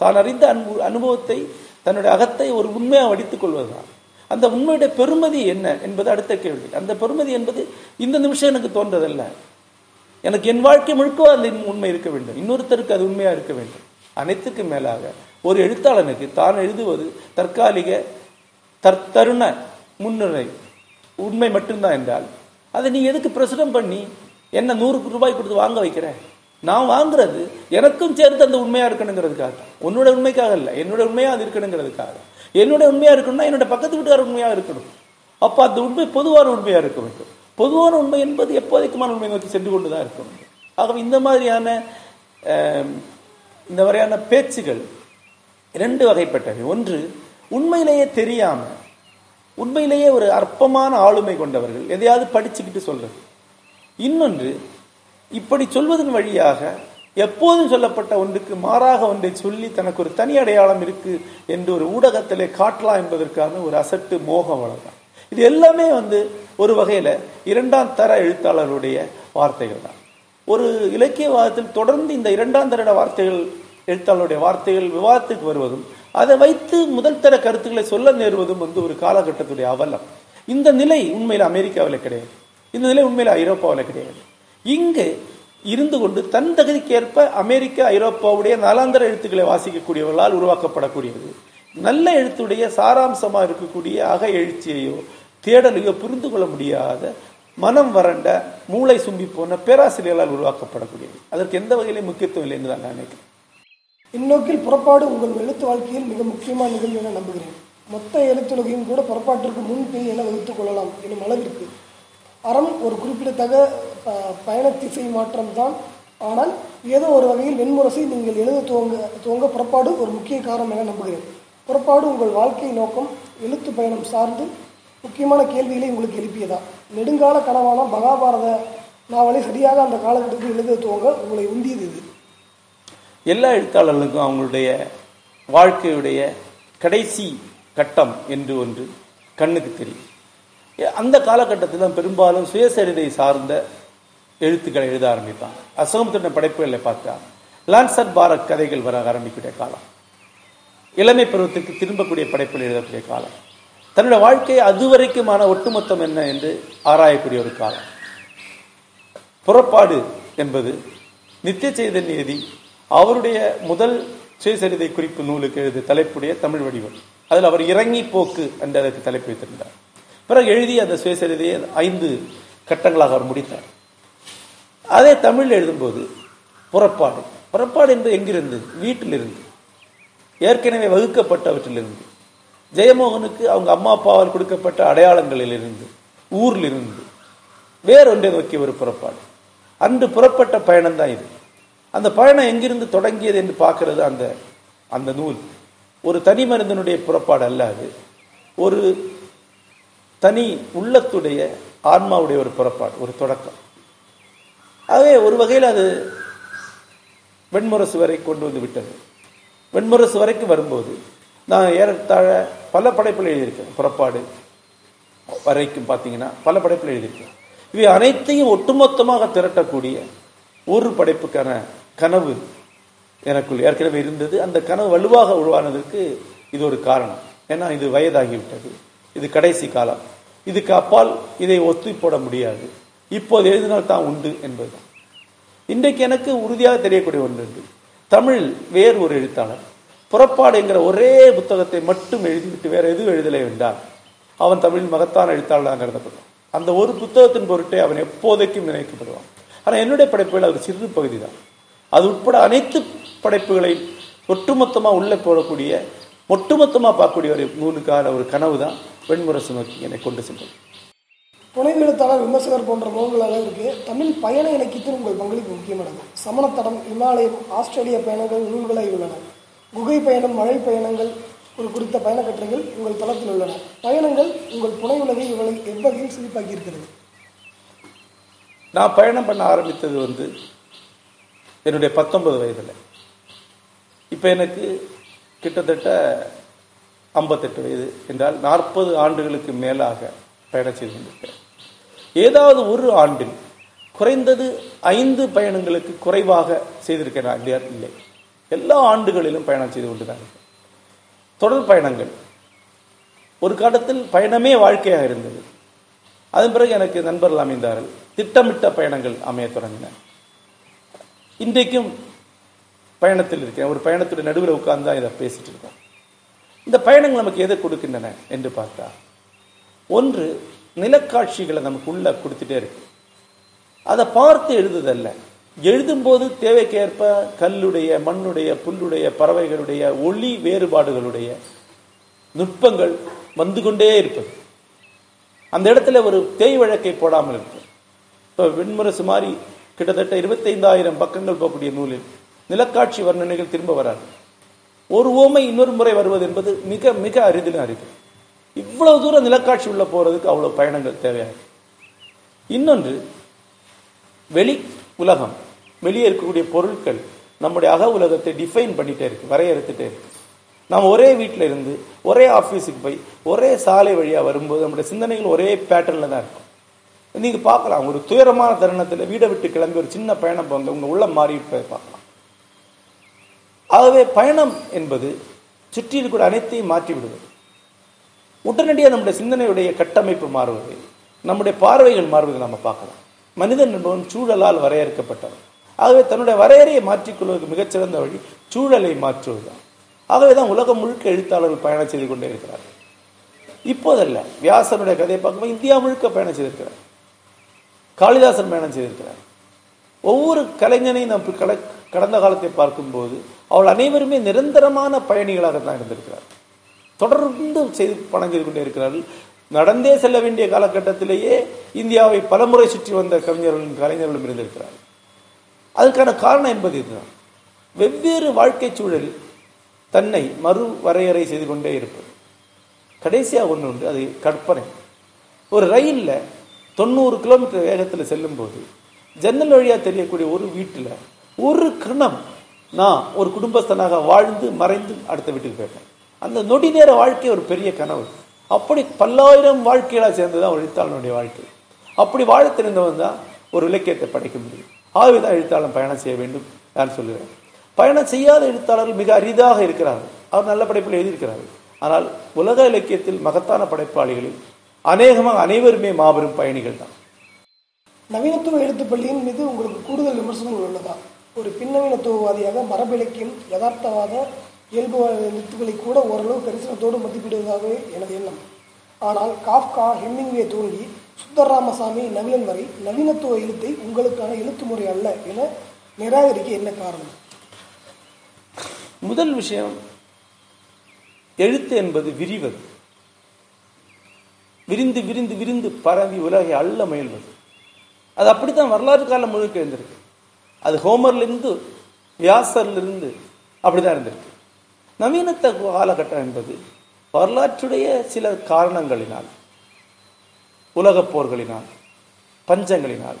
[SPEAKER 2] தான் அறிந்த அன்பு அனுபவத்தை தன்னுடைய அகத்தை ஒரு உண்மையாக வடித்துக் கொள்வதுதான். அந்த உண்மையுடைய பெருமதி என்ன என்பது அடுத்த கேள்வி. அந்த பெருமதி என்பது இந்த நிமிஷம் எனக்கு தோன்றதல்ல. எனக்கு என் வாழ்க்கை முழுக்க அந்த உண்மை இருக்க வேண்டும். இன்னொருத்தருக்கு அது உண்மையாக இருக்க வேண்டும். அனைத்துக்கும் மேலாக ஒரு எழுத்தாளனுக்கு தான் எழுதுவது தற்காலிக தற்தருண முன்னுரை. உண்மை மட்டும்தான் என்றால் அதை நீ எதுக்கு பிரசுரம் பண்ணி என்ன நூறு ரூபாய் கொடுத்து வாங்க வைக்கிற? நான் வாங்குறது எனக்கும் சேர்த்து அந்த உண்மையா இருக்கணுங்கிறதுக்காக. தான். உன்னோட உண்மைக்காக இல்லை என்னோட உண்மையா அது இருக்கணுங்கிறதுக்காக. என்னோட உண்மையா இருக்கணும்னா என்னோட பக்கத்து வீட்டுக்கார உண்மையா இருக்கணும். அப்ப அந்த உண்மை பொதுவான உண்மையா இருக்க வேண்டும். பொதுவான உண்மை என்பது எப்போதைக்குமான உண்மை நோக்கி சென்று கொண்டுதான் இருக்க வேண்டும். ஆகவே இந்த மாதிரியான இந்த மாதிரியான பேச்சுகள் இரண்டு வகைப்பட்டவை. ஒன்று உண்மையிலேயே தெரியாம உண்மையிலேயே ஒரு அற்பமான ஆளுமை கொண்டவர்கள் எதையாவது படிச்சுக்கிட்டு சொல்றது. இன்னொன்று இப்படி சொல்வதன் வழியாக எப்போதும் சொல்லப்பட்ட ஒன்றுக்கு மாறாக ஒன்றை சொல்லி தனக்கு ஒரு தனி அடையாளம் இருக்கு என்று ஒரு ஊடகத்திலே காட்டலாம் என்பதற்கான ஒரு அசட்டு மோகம் வளர்தான் இது எல்லாமே வந்து ஒரு வகையில இரண்டாம் தர எழுத்தாளருடைய வார்த்தைகள் தான். ஒரு இலக்கியவாதத்தில் தொடர்ந்து இந்த இரண்டாம் தர வார்த்தைகள் எழுத்தாளருடைய வார்த்தைகள் விவாதத்துக்கு வருவதும் அதை வைத்து முதல் தர கருத்துக்களை சொல்ல நேருவதும் வந்து ஒரு காலகட்டத்துடைய அவலம். இந்த நிலை உண்மையில் அமெரிக்காவில் கிடையாது. இந்த நிலை உண்மையில் ஐரோப்பாவில் கிடையாது. இங்கு இருந்து கொண்டு தன் தகுதிக்கேற்ப அமெரிக்க ஐரோப்பாவுடைய நலாந்தர எழுத்துக்களை வாசிக்கக்கூடியவர்களால் உருவாக்கப்படக்கூடியது. நல்ல எழுத்துடைய சாராம்சமாக இருக்கக்கூடிய அக எழுச்சியையோ தேடலையோ புரிந்து கொள்ள முடியாத மனம் வறண்ட மூளை சும்பி போன பேராசிரியர்களால் உருவாக்கப்படக்கூடியது. அதற்கு எந்த வகையிலும் முக்கியத்துவம் இல்லை என்று தான் நான் நினைக்கிறேன்.
[SPEAKER 1] இந்நோக்கில் புறப்பாடு உங்கள் எழுத்து வாழ்க்கையில் மிக முக்கியமான நிகழ்வு என நம்புகிறேன். மொத்த எழுத்துலகையும் கூட புறப்பாட்டிற்கு முன்பின் என வகுத்துக் கொள்ளலாம் எனும் அளவிற்கு. அறம் ஒரு குறிப்பிடத்தக்க ப- பயண திசை மாற்றம் தான் ஆனால் ஏதோ ஒரு வகையில் வெண்முரசை நீங்கள் எழுத துவங்க துவங்க புறப்பாடு ஒரு முக்கிய காரணம் என நம்புகிறேன். புறப்பாடு உங்கள் வாழ்க்கை நோக்கம் எழுத்து பயணம் சார்ந்து முக்கியமான கேள்விகளை உங்களுக்கு எழுப்பியதா? நெடுங்கால கனவான மகாபாரத நாவலை சரியாக அந்த காலகட்டத்தில் எழுத துவங்க உங்களை உந்தியது இது.
[SPEAKER 2] எல்லா எழுத்தாளர்களுக்கும் அவங்களுடைய வாழ்க்கையுடைய கடைசி கட்டம் என்று ஒன்று கண்ணுக்கு தெரியும். அந்த காலகட்டத்தில் தான் பெரும்பாலும் சுயசரிதை சார்ந்த எழுத்துக்களை எழுத ஆரம்பித்தாங்க அசோகம் திட்ட படைப்புகளை பார்த்தா லான்சர் பாரத் கதைகள் வர ஆரம்பிக்கக்கூடிய காலம். இளமை பருவத்துக்கு திரும்பக்கூடிய படைப்புகள் எழுதக்கூடிய காலம். தன்னுடைய வாழ்க்கை அதுவரைக்குமான ஒட்டுமொத்தம் என்ன என்று ஆராயக்கூடிய ஒரு காலம். புறப்பாடு என்பது நித்திய சைதன்யதி அவருடைய முதல் சுயசரிதை குறிப்பு நூலுக்கு எழுது தலைப்புடைய தமிழ் வடிவம். அதில் அவர் இறங்கி போக்கு என்று அதற்கு தலைப்பு வைத்திருந்தார். பிறகு எழுதி அந்த சுயசரிதையை ஐந்து கட்டங்களாக அவர் முடித்தார். அதே தமிழ் எழுதும்போது புறப்பாடு. புறப்பாடு என்பது எங்கிருந்து? வீட்டிலிருந்து. ஏற்கனவே வகுக்கப்பட்டவற்றிலிருந்து. ஜெயமோகனுக்கு அவங்க அம்மா அப்பாவால் கொடுக்கப்பட்ட அடையாளங்களிலிருந்து ஊரிலிருந்து. வேறொன்றை நோக்கிய ஒரு புறப்பாடு. அன்று புறப்பட்ட பயணம்தான் இது. அந்த பயணம் எங்கிருந்து தொடங்கியது என்று பார்க்கறது அந்த அந்த நூல். ஒரு தனி மனிதனுடைய புறப்பாடு அல்ல அது. ஒரு தனி உள்ளத்துடைய ஆன்மாவுடைய ஒரு புறப்பாடு ஒரு தொடக்கம். ஆகவே ஒரு வகையில் அது வெண்முரசு வரை கொண்டு வந்து விட்டது. வெண்முரசு வரைக்கும் வரும்போது நான் ஏறத்தாழ பல படைப்புகள் எழுதியிருக்கேன். புறப்பாடு வரைக்கும் பார்த்தீங்கன்னா பல படைப்புகள் எழுதியிருக்கேன். இவை அனைத்தையும் ஒட்டுமொத்தமாக திரட்டக்கூடிய ஒரு படைப்புக்கான கனவு எனக்குள் ஏற்கனவே இருந்தது. அந்த கனவு வலுவாக உருவானதற்கு இது ஒரு காரணம். ஏன்னா இது வயதாகிவிட்டது. இது கடைசி காலம். இதுக்கு அப்பால் இதை ஒத்து போட முடியாது. இப்போது எழுதினால் தான் உண்டு என்பதுதான். இன்றைக்கு எனக்கு உறுதியாக தெரியக்கூடிய ஒன்று உண்டு தமிழ் வேறு ஒரு எழுத்தாளர் புறப்பாடு என்கிற ஒரே புத்தகத்தை மட்டும் எழுதிவிட்டு வேற எதுவும் எழுதலை என்றால் அவன் தமிழில் மகத்தான எழுத்தாளராக கருதப்படுவான். அந்த ஒரு புத்தகத்தின் பொருட்டே அவன் எப்போதைக்கும் நினைக்கப்படுவான். ஆனால் என்னுடைய படைப்புகள் அது சிறு பகுதி தான் அது உட்பட அனைத்து படைப்புகளை ஒட்டுமொத்தமாக உள்ளே போடக்கூடிய ஒட்டுமொத்தமாக பார்க்கக்கூடிய ஒரு நூலுக்கான ஒரு கனவு தான் வெண்முரசு நோக்கி என்னை கொண்டு சென்றது.
[SPEAKER 1] துணை எழுத்தாளர் விமர்சகர் போன்ற முகங்கள் அளவிற்கு தமிழ் பயண இலக்கியத்தில் உங்கள் பங்களிப்பு முக்கியமானது. சமணத்தடம் இமாலயம் ஆஸ்திரேலிய பயணங்கள் நூல்களாய் உள்ளன. குகை பயணம் மழை பயணங்கள் ஒரு குறித்த பயணக்கட்டுரைகள் உங்கள் தளத்தில் உள்ளன. பயணங்கள் உங்கள் புனை உலகை இவளை எவ்வகையில் சிரிப்பாக்கி இருக்கிறது
[SPEAKER 2] நான் பயணம் பண்ண ஆரம்பித்தது வந்து என்னுடைய பத்தொன்பது வயதில். இப்போ எனக்கு கிட்டத்தட்ட ஐம்பத்தெட்டு வயது என்றால் நாற்பது ஆண்டுகளுக்கு மேலாக பயணம் செய்து கொண்டிருக்கிறேன். ஏதாவது ஒரு ஆண்டில் குறைந்தது ஐந்து பயணங்களுக்கு குறைவாக செய்திருக்கிறேன். இல்லையா? இல்லை. எல்லா ஆண்டுகளிலும் பயணம் செய்து கொண்டு தான் இருக்கேன். தொடர் பயணங்கள். ஒரு காலத்தில் பயணமே வாழ்க்கையாக இருந்தது. அதன் பிறகு எனக்கு நண்பர்கள் அமைந்தார்கள். திட்டமிட்ட பயணங்கள் அமைய தொடங்கின. இன்றைக்கும் பயணத்தில் இருக்கேன். ஒரு பயணத்துடைய நடுவில் உட்கார்ந்து தான் இதை பேசிட்டு இருக்கோம். இந்த பயணங்கள் நமக்கு எதை கொடுக்கின்றன என்று பார்த்தா ஒன்று நிலக்காட்சிகளை நமக்கு உள்ள கொடுத்துட்டே இருக்கு. அதை பார்த்து எழுதுதல்ல. எழுதும்போது தேவைக்கேற்ப கல்லுடைய மண்ணுடைய புல்லுடைய பறவைகளுடைய ஒளி வேறுபாடுகளுடைய நுட்பங்கள் வந்து கொண்டே இருப்பது. அந்த இடத்துல ஒரு தேய் வழக்கை போடாமல் இருக்கு இப்போ வெண்முரசு மாதிரி கிட்டத்தட்ட இருபத்தைந்தாயிரம் பக்கங்கள் போகக்கூடிய நூலில் நிலக்காட்சி வர்ணனைகள் திரும்ப வராது. ஒரு ஓமை இன்னொரு முறை வருவது என்பது மிக மிக அரிதிலும் அரிது இவ்வளவு தூரம் நிலக்காட்சி உள்ள போறதுக்கு அவ்வளவு பயணங்கள் தேவையாகும் இன்னொன்று வெளி உலகம் வெளியே இருக்கக்கூடிய பொருட்கள் நம்முடைய அக உலகத்தை டிஃபைன் பண்ணிட்டே இருக்கு வரையறுத்துட்டே இருக்கு. நாம் ஒரே வீட்டில் இருந்து ஒரே ஆஃபீஸுக்கு போய் ஒரே சாலை வழியாக வரும்போது நம்முடைய சிந்தனைகள் ஒரே பேட்டர்னில் தான் இருக்கும். நீங்கள் பார்க்கலாம் ஒரு துயரமான தருணத்தில் வீடை விட்டு கிளம்பி ஒரு சின்ன பயணம் போங்க உங்கள் உள்ள மாறி போய் பார்க்கலாம். ஆகவே பயணம் என்பது சுற்றி இருக்கிற அனைத்தையும் மாற்றிவிடுவது. உடனடியாக நம்முடைய சிந்தனையுடைய கட்டமைப்பு மாறுவது நம்முடைய பார்வைகள் மாறுவதை நம்ம பார்க்கலாம். மனிதன் என்பவன் சூழலால் வரையறுக்கப்பட்டவன். ஆகவே தன்னுடைய வரையறையை மாற்றிக்கொள்வதற்கு மிகச்சிறந்த வழி சூழலை மாற்றுவதுதான். ஆகவே தான் உலகம் முழுக்க எழுத்தாளர்கள் பயணம் செய்து கொண்டே இருக்கிறார்கள். இப்போதல்ல வியாசனுடைய கதையை பார்க்கும்போது இந்தியா முழுக்க பயணம் செய்திருக்கிறார். காளிதாசன் பயணம் செய்திருக்கிறார். ஒவ்வொரு கலைஞனையும் நாம் கட கடந்த காலத்தை பார்க்கும்போது அவள் அனைவருமே நிரந்தரமான பயணிகளாக தான் இருந்திருக்கிறார். தொடர்ந்து செய்து பணம் செய்து கொண்டே இருக்கிறார்கள். நடந்தே செல்ல வேண்டிய காலகட்டத்திலேயே இந்தியாவை பலமுறை சுற்றி வந்த கவிஞர்களும் கலைஞர்களும் இருந்திருக்கிறார்கள். அதுக்கான காரணம் என்பது இதுதான். வெவ்வேறு வாழ்க்கை சூழல் தன்னை மறு வரையறை செய்து கொண்டே இருப்பது. கடைசியாக ஒன்று உண்டு அது கற்பனை. ஒரு ரயிலில் தொண்ணூறு கிலோமீட்டர் வேகத்தில் செல்லும்போது ஜன்னல் வழியாக தெரியக்கூடிய ஒரு வீட்டில் ஒரு கிணம் நான் ஒரு குடும்பஸ்தனாக வாழ்ந்து மறைந்து அடுத்த வீட்டுக்கு போயிட்டேன். அந்த நொடி நேர வாழ்க்கை ஒரு பெரிய கனவு. அப்படி பல்லாயிரம் வாழ்க்கைகளாக சேர்ந்து தான் ஒரு எழுத்தாளனுடைய வாழ்க்கை. அப்படி வாழ தெரிந்தவன் தான் ஒரு இலக்கியத்தை படைக்க முடியும். ஆகவே தான் எழுத்தாளன் பயணம் செய்ய வேண்டும் நான் சொல்லுவேன். பயணம் செய்யாத எழுத்தாளர்கள் மிக அரிதாக இருக்கிறார்கள். அவர் நல்ல படைப்பில் எழுதியிருக்கிறார்கள். ஆனால் உலக இலக்கியத்தில் மகத்தான படைப்பாளிகளில் அநேகமாக அனைவருமே மாபெரும் பயணிகள் தான்.
[SPEAKER 1] நவீனத்துவ எழுத்துப்பள்ளியின் மீது உங்களுக்கு கூடுதல் விமர்சனங்கள் உள்ளதா? ஒரு பின்னவீனத்துவவாதியாக மரபிலக்கியம் யதார்த்தவாத இயல்பு எழுத்துக்களை கூட ஓரளவு கரிசனத்தோடு மதிப்பிடுவதாகவே எனது எண்ணம். ஆனால் காஃப்கா ஹெம்மிங்வே துவங்கி சுந்தரராமசாமி நவீனன் வரை நவீனத்துவ எழுத்தை உங்களுக்கான எழுத்து முறை அல்ல என நிராகரிக்க என்ன காரணம்?
[SPEAKER 2] முதல் விஷயம் எழுத்து என்பது விரிவது. விரிந்து விரிந்து விரிந்து பரவி உலகை அள்ள முயல்வது. அது அப்படித்தான் வரலாறு காலம் முழுக்க இருந்திருக்கு அது ஹோமர்லேருந்து வியாசர்லேருந்து அப்படிதான் இருந்திருக்கு. நவீனத்த காலகட்டம் என்பது வரலாற்றுடைய சில காரணங்களினால் உலகப் போர்களினால் பஞ்சங்களினால்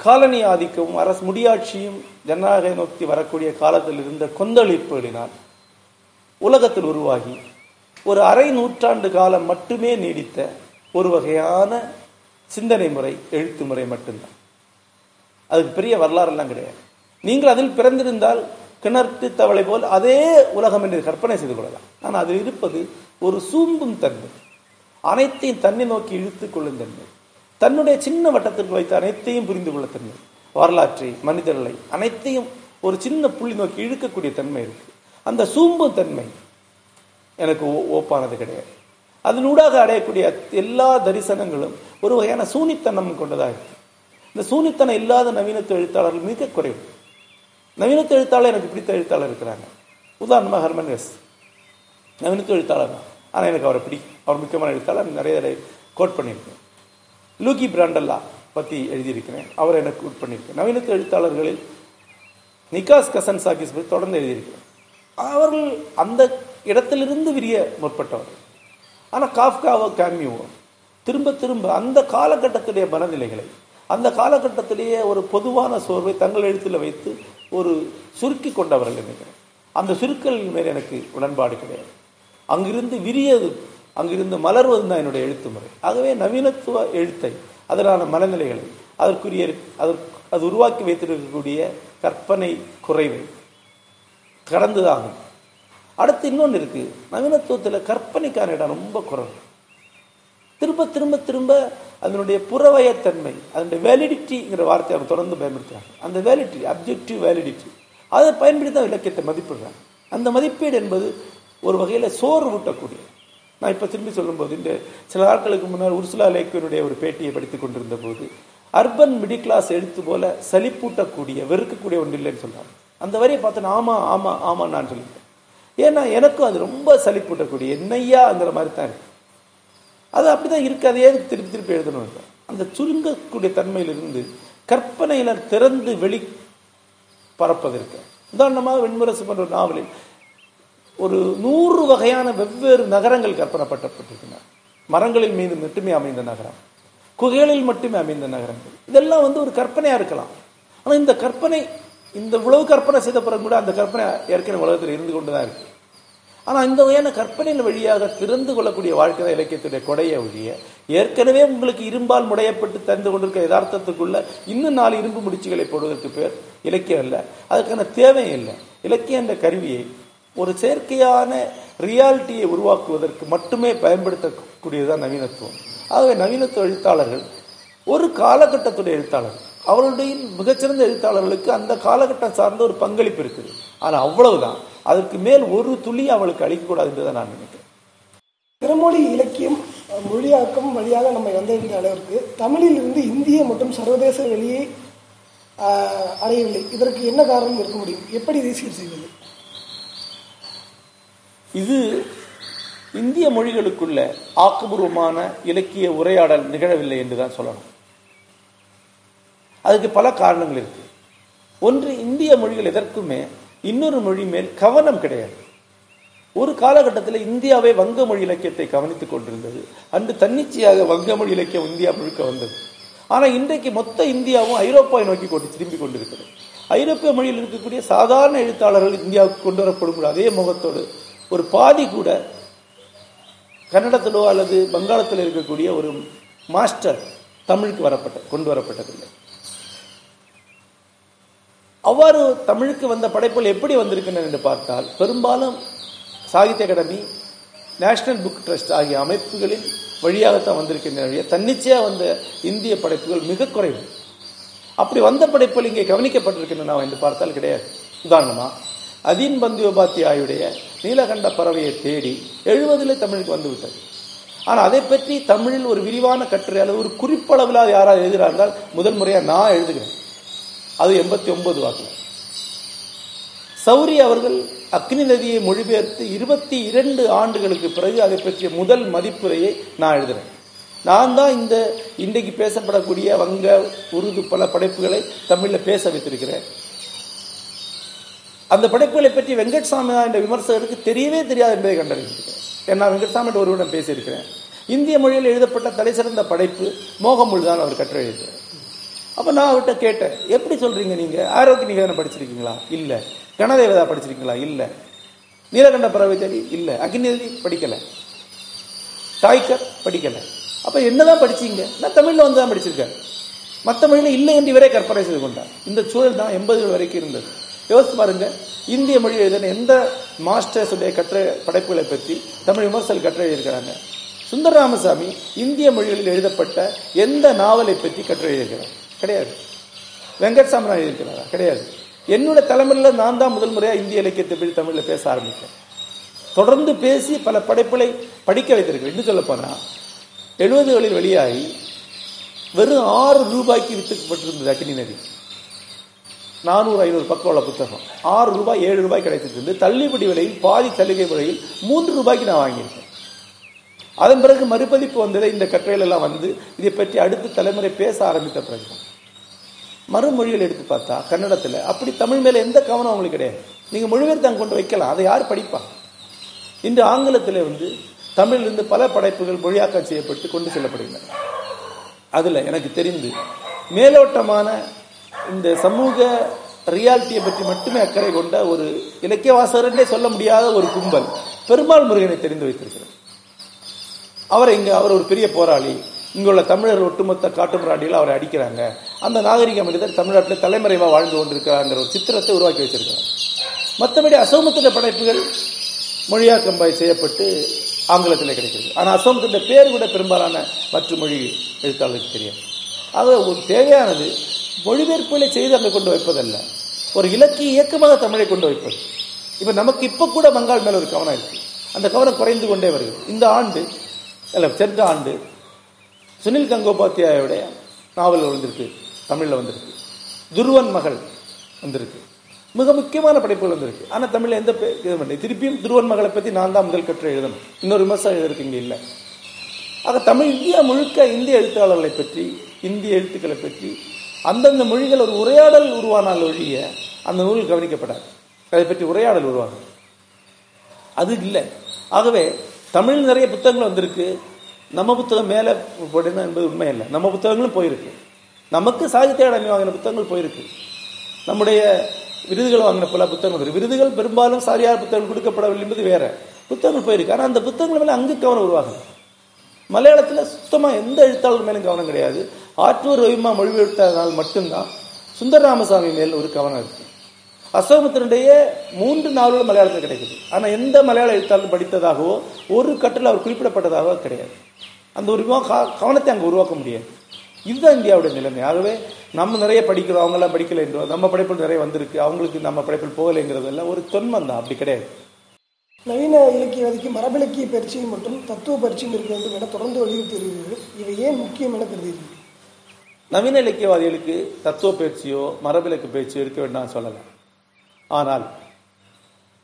[SPEAKER 2] காலனி ஆதிக்கமும் அரசு முடியாட்சியும் ஜனநாயக நோக்கி வரக்கூடிய காலத்தில் இருந்த கொந்தளிப்புகளினால் உலகத்தில் உருவாகி ஒரு அரை நூற்றாண்டு காலம் மட்டுமே நீடித்த ஒரு வகையான சிந்தனை முறை எழுத்து முறை மட்டும்தான். அதுக்கு பெரிய வரலாறெல்லாம் கிடையாது. நீங்கள் அதில் பிறந்திருந்தால் கிணற்று தவளை போல் அதே உலகம் என்று கற்பனை செய்து கொள்ளலாம். ஆனால் அதில் இருப்பது ஒரு சூம்பும் தன்மை. அனைத்தையும் தன்னை நோக்கி இழுத்து கொள்ளும் தன்மை. தன்னுடைய சின்ன வட்டத்திற்கு வைத்து அனைத்தையும் புரிந்து கொள்ள தன்மை. வரலாற்றை மனிதர்களை அனைத்தையும் ஒரு சின்ன புள்ளி நோக்கி இழுக்கக்கூடிய தன்மை இருக்கு. அந்த சூம்பும் தன்மை எனக்கு ஓ- ஓப்பானது கிடையாது. அதனூடாக அடையக்கூடிய எல்லா தரிசனங்களும் ஒரு வகையான சூனித்தனம் கொண்டதாக இருக்கு. இந்த சூனித்தனம் இல்லாத நவீனத்து எழுத்தாளர்கள் மிக குறைவு. நவீனத்து எழுத்தாளர் எனக்கு பிடித்த எழுத்தாளர் இருக்கிறாங்க. உதாரணமாக ஹர்மன் எஸ் நவீனத்து எழுத்தாளர். தான் ஆனால் எனக்கு அவரை பிடி அவர் முக்கியமான எழுத்தாளர். நிறைய கோட் பண்ணியிருக்கேன். லூகி பிராண்டல்லா பற்றி எழுதியிருக்கிறேன். அவரை எனக்கு கோட் பண்ணியிருக்கேன். நவீனத்து எழுத்தாளர்களில் நிகாஸ் கசன் சாகிஸ் பற்றி தொடர்ந்து எழுதியிருக்கிறேன். அவர்கள் அந்த இடத்திலிருந்து விரிய முற்பட்டவர். ஆனால் காஃப்காவோ கேமியோவோ திரும்ப திரும்ப அந்த காலகட்டத்துடைய மனநிலைகளை அந்த காலகட்டத்திலேயே ஒரு பொதுவான சோர்வை தங்கள் எழுத்தில் வைத்து ஒரு சுருக்கி கொண்டவர்கள் நினைக்கிறேன். அந்த சுருக்கலின் மேல் எனக்கு உடன்பாடு கிடையாது. அங்கிருந்து விரியது அங்கிருந்து மலர்வது தான் என்னுடைய எழுத்து முறை. ஆகவே நவீனத்துவ எழுத்தை அதனான மனநிலைகளை அதற்குரிய அதற்கு அது உருவாக்கி வைத்திருக்கக்கூடிய கற்பனை குறைவை கடந்துதாகும். அடுத்து இன்னொன்று இருக்குது நவீனத்துவத்தில் கற்பனைக்கான இடம் ரொம்ப குறைவு. திரும்ப திரும்ப திரும்ப அதனுடைய புறவயத்தன்மை அதனுடைய வேலிடிட்டிங்கிற வார்த்தையை அவர் தொடர்ந்து பயன்படுத்துகிறாங்க அந்த வேலிடிட்டி அப்ஜெக்டிவ் வேலிடிட்டி அதை பயன்படுத்தி தான் இலக்கியத்தை மதிப்பிடுறாங்க. அந்த மதிப்பீடு என்பது ஒரு வகையில் சோறு ஊட்டக்கூடிய. நான் இப்போ திரும்பி சொல்லும்போது இந்த சில நாட்களுக்கு முன்னால் உர்சுலா லேக்கியனுடைய ஒரு பேட்டியை படித்துக் கொண்டிருந்த போது அர்பன் மிடில் கிளாஸ் எழுத்து போல சலிப்பூட்டக்கூடிய வெறுக்கக்கூடிய ஒன்று இல்லைன்னு சொன்னாங்க. அந்த வரியை பார்த்தேன் ஆமாம் ஆமாம் ஆமாம் நான் சொல்லிட்டேன். ஏன்னா எனக்கும் அது ரொம்ப சலிப்பூட்டக்கூடிய என்னையாங்கிற மாதிரி தான் இருக்குது அது அப்படிதான் தான் இருக்குது அதையே திருப்பி திருப்பி எழுதணும் அந்த சுருங்கக்கூடிய தன்மையிலிருந்து கற்பனையில திறந்து வெளி பரப்பதற்கு. உதாரணமாக வெண்முரசு போன்ற நாவலில் ஒரு நூறு வகையான வெவ்வேறு நகரங்கள் கற்பனைப்பட்டப்பட்டிருக்கின்றன. மரங்களில் மீது மட்டுமே அமைந்த நகரம் குகைகளில் மட்டுமே அமைந்த நகரங்கள் இதெல்லாம் வந்து ஒரு கற்பனையாக இருக்கலாம். ஆனால் இந்த கற்பனை இந்த உழவு கற்பனை செய்த பிறகு கூட அந்த கற்பனை ஏற்கனவே உலகத்தில் இருந்து கொண்டு தான் இருக்குது ஆனால் இந்த வகையான கற்பனையின் வழியாக திறந்து கொள்ளக்கூடிய வாழ்க்கை இலக்கியத்துடைய கொடைய ஒழிய ஏற்கனவே உங்களுக்கு இரும்பால் முடையப்பட்டு தந்து கொண்டிருக்க யதார்த்தத்துக்குள்ள இன்னும் நாலு இரும்பு முடிச்சுகளை போடுவதற்கு பேர் இலக்கியம் இல்லை அதுக்கான தேவை இல்லை. இலக்கியம் என்ற கருவியை ஒரு செயற்கையான ரியாலிட்டியை உருவாக்குவதற்கு மட்டுமே பயன்படுத்தக்கூடியதுதான் நவீனத்துவம். ஆகவே நவீனத்துவ எழுத்தாளர்கள் ஒரு காலகட்டத்துடைய எழுத்தாளர்கள் அவருடைய மிகச்சிறந்த எழுத்தாளர்களுக்கு அந்த காலகட்டம் சார்ந்த ஒரு பங்களிப்பு இருக்குது. ஆனால் அவ்வளவுதான். அதற்கு மேல் ஒரு துளி அவளுக்கு அளிக்கக்கூடாது என்று தான் நான் நினைக்கிறேன்.
[SPEAKER 1] பிறமொழி இலக்கியம் மொழியாக்கம் வழியாக நம்ம வந்திருந்த அளவிற்கு தமிழில் இருந்து இந்திய மற்றும் சர்வதேச வெளியே அடையவில்லை. இதற்கு என்ன காரணம் இருக்க முடியும்? எப்படி இதை சீர் செய்வது?
[SPEAKER 2] இது இந்திய மொழிகளுக்குள்ள ஆக்கபூர்வமான இலக்கிய உரையாடல் நிகழவில்லை என்று தான் சொல்லணும். அதுக்கு பல காரணங்கள் இருக்கு. ஒன்று இந்திய மொழிகள் எதற்குமே இன்னொரு மொழி மேல் கவனம் கிடையாது. ஒரு காலகட்டத்தில் இந்தியாவே வங்க மொழி இலக்கியத்தை கவனித்துக் கொண்டிருந்தது. அன்று தன்னிச்சையாக வங்க மொழி இலக்கியம் இந்தியா முழுக்க வந்தது. ஆனால் இன்றைக்கு மொத்த இந்தியாவும் ஐரோப்பாவை நோக்கி கொண்டு திரும்பி கொண்டிருக்கிறது. ஐரோப்பிய மொழியில் இருக்கக்கூடிய சாதாரண எழுத்தாளர்கள் இந்தியாவுக்கு கொண்டு வரப்படும் அதே முகத்தோடு ஒரு பாதி கூட கன்னடத்திலோ அல்லது வங்காளத்தில் இருக்கக்கூடிய ஒரு மாஸ்டர் தமிழுக்கு வரப்பட்ட கொண்டு வரப்பட்டதில்லை. அவ்வாறு தமிழுக்கு வந்த படைப்புகள் எப்படி வந்திருக்கின்றன என்று பார்த்தால் பெரும்பாலும் Sahitya Akademi National Book Trust ஆகிய அமைப்புகளின் வழியாகத்தான் வந்திருக்கின்றன தன்னிச்சையாக வந்த இந்திய படைப்புகள் மிக குறைவு. அப்படி வந்த படைப்புகள் இங்கே கவனிக்கப்பட்டிருக்கின்றன என்று பார்த்தால் கிடையாது. உதாரணமாக அதீன் பந்தியோபாத்தியாயுடைய நீலகண்ட பறவையை தேடி எழுபதில் தமிழுக்கு வந்து விட்டது ஆனால் அதை பற்றி தமிழில் ஒரு விரிவான கட்டுரை அல்லது ஒரு குறிப்பளவில் யாராவது எழுதுகிறார்கள் முதல் முறையாக நான் எழுதுகிறேன். அது எண்பத்தி ஒன்பது வாக்கில் சௌரி அவர்கள் அக்னி நதியை மொழிபெயர்த்து இருபத்தி இரண்டு ஆண்டுகளுக்கு பிறகு அதை பற்றிய முதல் மதிப்புரையை நான் எழுதுறேன். நான் தான் இந்த இன்றைக்கு பேசப்படக்கூடிய வங்க உருது பல படைப்புகளை தமிழில் பேச வைத்திருக்கிறேன். அந்த படைப்புகளை பற்றி வெங்கட்சாமி என்ற விமர்சகருக்கு தெரியவே தெரியாது என்பதை கண்டறிந்திருக்கிறேன். ஏன்னா வெங்கட்சாமி ஒருவரிடம் பேசியிருக்கிறேன். இந்திய மொழியில் எழுதப்பட்ட தலைசிறந்த படைப்பு மோகமொழி தான் அவர் கற்று அப்போ நான் அவர்கிட்ட கேட்டேன் எப்படி சொல்றீங்க நீங்க? ஆரோக்கிய நிகதனம் படிச்சிருக்கீங்களா? இல்ல. கணதேவதா படிச்சிருக்கீங்களா? இல்ல. நீலகண்ட பறவை தேடி? இல்ல. படிக்கலை படிக்கல. டாய்கர் படிக்கல. அப்ப என்னதான் படிச்சீங்க? நான் தமிழ்ல வந்து தான் படிச்சிருக்கேன். மற்ற மொழியில் இல்லை என்று இவரே கற்பனை செய்து கொண்டார். இந்த சூழல் தான் எண்பதுகள் வரைக்கும் இருந்தது. யோசித்து பாருங்க இந்திய மொழி எழுதின எந்த மாஸ்டர்ஸுடைய கற்ற படைப்புகளை பற்றி தமிழ் விமர்சல் கற்ற எழுதியிருக்கிறாங்க? சுந்தர ராமசாமி இந்திய மொழிகளில் எழுதப்பட்ட எந்த நாவலை பற்றி கற்று எழுதியிருக்கிறார்? கிடையாது. வெங்கட் சாமராஜ் இருக்கிறாரா கிடையாது. என்னோட தலைமுறையில் நான் தான் முதல் முறையாக இந்திய இலக்கியத்தை பற்றி தமிழில் பேச ஆரம்பித்தேன். தொடர்ந்து பேசி பல படைப்புகளை படிக்க வைத்திருக்கிறேன். இன்னும் சொல்ல எழுபதுகளில் வெளியாகி வெறும் ஆறு ரூபாய்க்கு விற்றுக்கப்பட்டிருந்தது அக்னி நதி. நானூறு ஐநூறு பக்கம் உள்ள புத்தகம். ஆறு ரூபாய் ஏழு ரூபாய் கிடைத்திருந்தது. தள்ளுபடி விலையில் பாதி சலுகை விலையில் மூன்று ரூபாய்க்கு நான் வாங்கியிருக்கேன். அதன் பிறகு மறுபதிப்பு வந்ததை இந்த கட்டுரையிலெல்லாம் வந்து இதை பற்றி அடுத்த தலைமுறை பேச ஆரம்பித்த பிறகு மறுமொழிகள் எடுத்து பார்த்தா கன்னடத்தில். அப்படி தமிழ் மேலே எந்த கவனம் அவங்களுக்கு கிடையாது. நீங்கள் மொழிபெயர்த்து அங்க கொண்டு வைக்கலாம். அதை யார் படிப்பா? இன்று ஆங்கிலத்தில் வந்து தமிழிலிருந்து பல படைப்புகள் மொழியாக்கம் செய்யப்பட்டு கொண்டு செல்லப்படுகின்றன. அதில் எனக்கு தெரிந்து மேலோட்டமான இந்த சமூக ரியாலிட்டியை பற்றி மட்டுமே அக்கறை கொண்ட ஒரு இலக்கிய வாசகரே சொல்ல முடியாத ஒரு கும்பல் பெருமாள் முருகனை தெரிந்து வைத்திருக்கிறார். அவர் இங்கே அவர் ஒரு பெரிய போராளி. இங்குள்ள தமிழர் ஒட்டுமொத்த காட்டுமிராண்டியில் அவரை அடிக்கிறாங்க. அந்த நாகரிக மனிதர் தமிழ்நாட்டில் தலைமறைவாக வாழ்ந்து கொண்டிருக்கிறாங்கிற ஒரு சித்திரத்தை உருவாக்கி வச்சிருக்கிறார். மற்றபடி அசோகத்தின் படைப்புகள் மொழியாக்கம் செய்யப்பட்டு ஆங்கிலத்தில் கிடைக்கிறது. ஆனால் அசோமத்தின் பேர் கூட பெரும்பாலான மற்ற மொழி எழுத்தாளருக்கு தெரியாது. ஆக ஒரு தேவையானது மொழிபெயர்ப்புகளை செய்து அங்கே கொண்டு வைப்பதல்ல. ஒரு இலக்கிய இயக்கமாக தமிழை கொண்டு வைப்பது. இப்போ நமக்கு இப்போ கூட பங்காள் மேலே ஒரு கவனம் இருக்குது அந்த கவனம் குறைந்து கொண்டே வருகிறது. இந்த ஆண்டு இல்லை சென்ற ஆண்டு சுனில் கங்கோபாத்தியாயோடைய நாவல் வந்திருக்கு தமிழில் வந்திருக்கு. துருவன் மகள் வந்திருக்கு. மிக முக்கியமான படைப்புகள் வந்திருக்கு. ஆனால் தமிழில் எந்த இது பண்ணி திருப்பியும் துருவன் மகளை பற்றி நான் தான் முதல் கற்று எழுதணும். இன்னொரு விமர்சனம் எழுதிருக்கு இங்கே இல்லை. ஆக தமிழ் இந்தியா முழுக்க இந்திய எழுத்தாளர்களை பற்றி இந்திய எழுத்துக்களை பற்றி அந்தந்த மொழிகள் ஒரு உரையாடல் உருவானால் ஒழிய அந்த நூல் கவனிக்கப்படாது. அதை பற்றி உரையாடல் உருவாகும். அது இல்லை. ஆகவே தமிழ் நிறைய புத்தகங்கள் வந்திருக்கு. நம்ம புத்தகம் மேலே போட்டிருந்தா என்பது உண்மை இல்லை நம்ம புத்தகங்களும் போயிருக்கு. நமக்கு சாகித்ய அகாடமி வாங்கின புத்தகங்கள் போயிருக்கு. நம்முடைய விருதுகள் வாங்கின பல புத்தகங்கள் விருதுகள் பெரும்பாலும் சாரியார் புத்தகங்கள் கொடுக்கப்படவில்லை என்பது வேற. புத்தகங்கள் போயிருக்கு. ஆனால் அந்த புத்தகங்கள் மேலே அங்கு கவனம் உருவாகும் மலையாளத்தில் சுத்தமாக எந்த எழுத்தாளர் மேலும் கவனம் கிடையாது. ஆற்றூர் ரவிமா மொழிபெயர்த்தனால் மட்டும்தான் சுந்தர ராமசாமி மேல் ஒரு கவனம் இருக்கு. அசோகத்தினுடைய மூன்று நாவல்கள் மலையாளத்தில் கிடைக்குது. ஆனால் எந்த மலையாள எழுத்தாளர் படித்ததாகவோ ஒரு கட்டில் அவர் குறிப்பிடப்பட்டதாகவோ கிடையாது. அந்த ஒரு கவனத்தை அங்கே உருவாக்க முடியாது. இதுதான் இந்தியாவுடைய நிலைமை. ஆகவே நம்ம நிறைய படிக்கிறோம் அவங்கெல்லாம் படிக்கலை என்றோ நம்ம படைப்பில் நிறைய வந்திருக்கு. அவங்களுக்கு நம்ம படைப்பில் போகலைங்கிறதெல்லாம் ஒரு தொன்மம் தான். அப்படி கிடையாது.
[SPEAKER 1] நவீன இலக்கியவாதிக்கு மரபிலக்கிய பயிற்சியும் மற்றும் தத்துவ பயிற்சியும் இருக்க வேண்டும் என தொடர்ந்து வலியுறுத்தி வருகிறீர்கள் இவை ஏன் முக்கியம் என கருதுகிறீர்கள்?
[SPEAKER 2] நவீன இலக்கியவாதிகளுக்கு தத்துவ பயிற்சியோ மரபிலக்கு பயிற்சியோ இருக்க வேண்டாம் சொல்லலாம் ஆனால்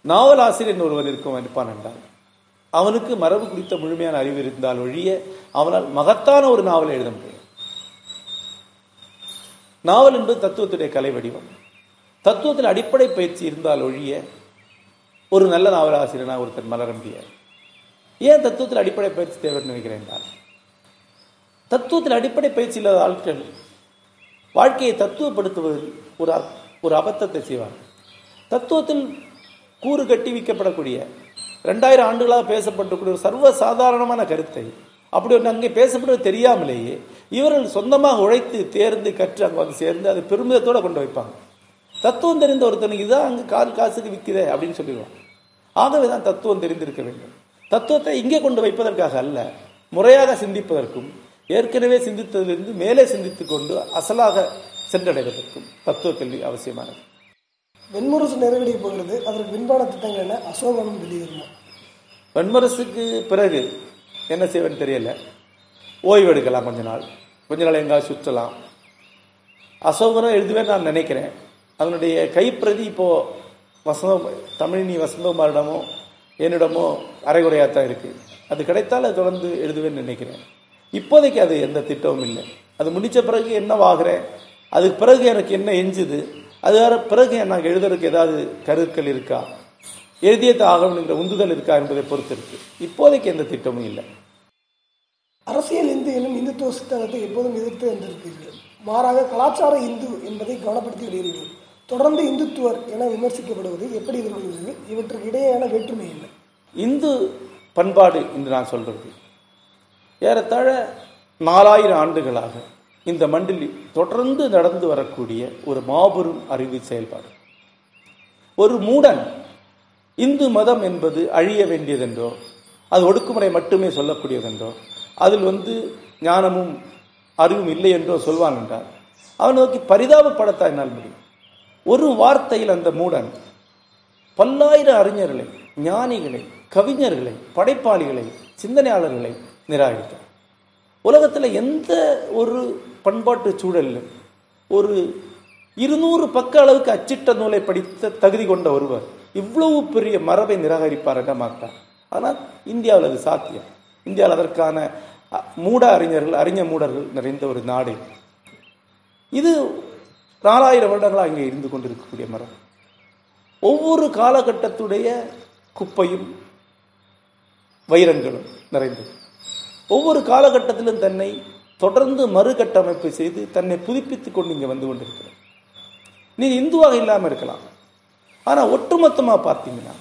[SPEAKER 2] நாவலாசிரியர் ஒருவன் இருக்கும் இருப்பான் என்றால். அவனுக்கு மரபு குறித்த முழுமையான அறிவு இருந்தால் ஒழிய அவனால் மகத்தான ஒரு நாவலை எழுத முடியும். நாவல் என்பது தத்துவத்துடைய கலை வடிவம். தத்துவத்தில் அடிப்படை பயிற்சி இருந்தால் ஒழிய ஒரு நல்ல நாவலாசிரியனாக ஒருத்தர் மலர முடியாது. ஏன் தத்துவத்தில் அடிப்படை பயிற்சி தேவைன்னு நினைக்கிறேன் என்றால் தத்துவத்தில் அடிப்படை பயிற்சி இல்லாத ஆட்கள் வாழ்க்கையை தத்துவப்படுத்துவதில் ஒரு ஒரு அபத்தத்தை செய்வார் தத்துவத்தில் கூறு கட்டி வைக்கப்படக்கூடிய ரெண்டாயிரம் ஆண்டுகளாக பேசப்பட்டக்கூடிய ஒரு சர்வ சாதாரணமான கருத்தை அப்படி ஒன்று அங்கே பேசப்படுவது தெரியாமலேயே இவர்கள் சொந்தமாக உழைத்து தேர்ந்து கற்று அங்கே வந்து சேர்ந்து அதை பெருமிதத்தோடு கொண்டு வைப்பாங்க. தத்துவம் தெரிந்த ஒருத்தனுக்கு இதான் அங்கே கால் காசுக்கு விற்கிறே அப்படின்னு சொல்லிடுவான். ஆகவே தான் தத்துவம் தெரிந்திருக்க வேண்டும். தத்துவத்தை இங்கே கொண்டு வைப்பதற்காக அல்ல முறையாக சிந்திப்பதற்கும் ஏற்கனவே சிந்தித்ததிலிருந்து மேலே சிந்தித்து கொண்டு அசலாக சென்றடைவதற்கும் தத்துவ கல்வி அவசியமானது.
[SPEAKER 1] வெண்முரசு நிறைவடைய போகிறது. அதற்கு பின்பான திட்டங்கள் என்ன? அசோகனும் வெளியேறுமா.
[SPEAKER 2] வெண்முரசுக்கு பிறகு என்ன செய்வேன்னு தெரியல. ஓய்வு எடுக்கலாம் கொஞ்ச நாள். கொஞ்ச நாள் எங்காவது சுற்றலாம். அசோகனும் எழுதுவேன் நான் நினைக்கிறேன். அதனுடைய கைப்பிரதி இப்போ வசந்த தமிழினி வசந்தகுமாரிடமோ என்னிடமோ அரைகுறையாக தான் இருக்குது அது கிடைத்தால் அது தொடர்ந்து எழுதுவேன்னு நினைக்கிறேன். இப்போதைக்கு அது எந்த திட்டமும் இல்லை. அது முடித்த பிறகு என்னவாகிறேன்? அதுக்கு பிறகு எனக்கு என்ன எஞ்சுது? அது வேற பிறகு எனக்கு எழுதுறதுக்கு ஏதாவது கருக்கள் இருக்கா? எழுதியது ஆகணுங்கிற உந்துதல் இருக்கா என்பதை பொறுத்து இருக்கு இப்போதைக்கு எந்த திட்டமும் இல்லை.
[SPEAKER 1] அரசியல் இந்து எனும் இந்துத்துவ சித்தாந்தத்தை எப்போதும் எதிர்த்து வந்திருக்கிறீர்கள். மாறாக கலாச்சார இந்து என்பதை கவனப்படுத்தி வருகிறீர்கள். தொடர்ந்து இந்துத்துவர் என விமர்சிக்கப்படுவது எப்படி எதிர்கொள்கிறது இவற்றுக்கு இடையேயான வேற்றுமை என்ன?
[SPEAKER 2] இந்து பண்பாடு என்று நான் சொல்றது. ஏறத்தாழ நாலாயிரம் ஆண்டுகளாக இந்த மண்டலி தொடர்ந்து நடந்து வரக்கூடிய ஒரு மாபெரும் அறிவு செயல்பாடு. ஒரு மூடன் இந்து மதம் என்பது அழிய வேண்டியதென்றோ அது ஒடுக்குமுறை மட்டுமே சொல்லக்கூடியதென்றோ அதில் வந்து ஞானமும் அறிவும் இல்லை என்றோ சொல்வான் என்றால் அவன் நோக்கி பரிதாபப்படத்தான் என்னால் முடியும். ஒரு வார்த்தையில் அந்த மூடன் பல்லாயிரம் அறிஞர்களை ஞானிகளை கவிஞர்களை படைப்பாளிகளை சிந்தனையாளர்களை நிராகரித்தார் உலகத்தில் எந்த ஒரு பண்பாட்டு சூழலிலும் ஒரு இருநூறு பக்க அளவுக்கு அச்சிட்ட நூலை படித்த தகுதி கொண்ட ஒருவர் இவ்வளவு பெரிய மரபை நிராகரிப்பார் என்ற மாட்டார் ஆனால் இந்தியாவில் அது சாத்தியம். இந்தியாவில் அதற்கான மூட அறிஞர்கள் அறிஞ மூடர்கள் நிறைந்த ஒரு நாடு இது. நாலாயிரம் வருடங்களாக இங்கே இருந்து கொண்டிருக்கக்கூடிய மரம் ஒவ்வொரு காலகட்டத்துடைய குப்பையும் வைரங்களும் நிறைந்தது. ஒவ்வொரு காலகட்டத்திலும் தன்னை தொடர்ந்து மறுகட்டமைப்பு செய்து தன்னை புதுப்பித்துக் கொண்டு இங்கே வந்து கொண்டிருக்கிறார். நீ இந்துவாக இல்லாமல் இருக்கலாம். ஆனால் ஒட்டுமொத்தமாக பார்த்தீங்கன்னா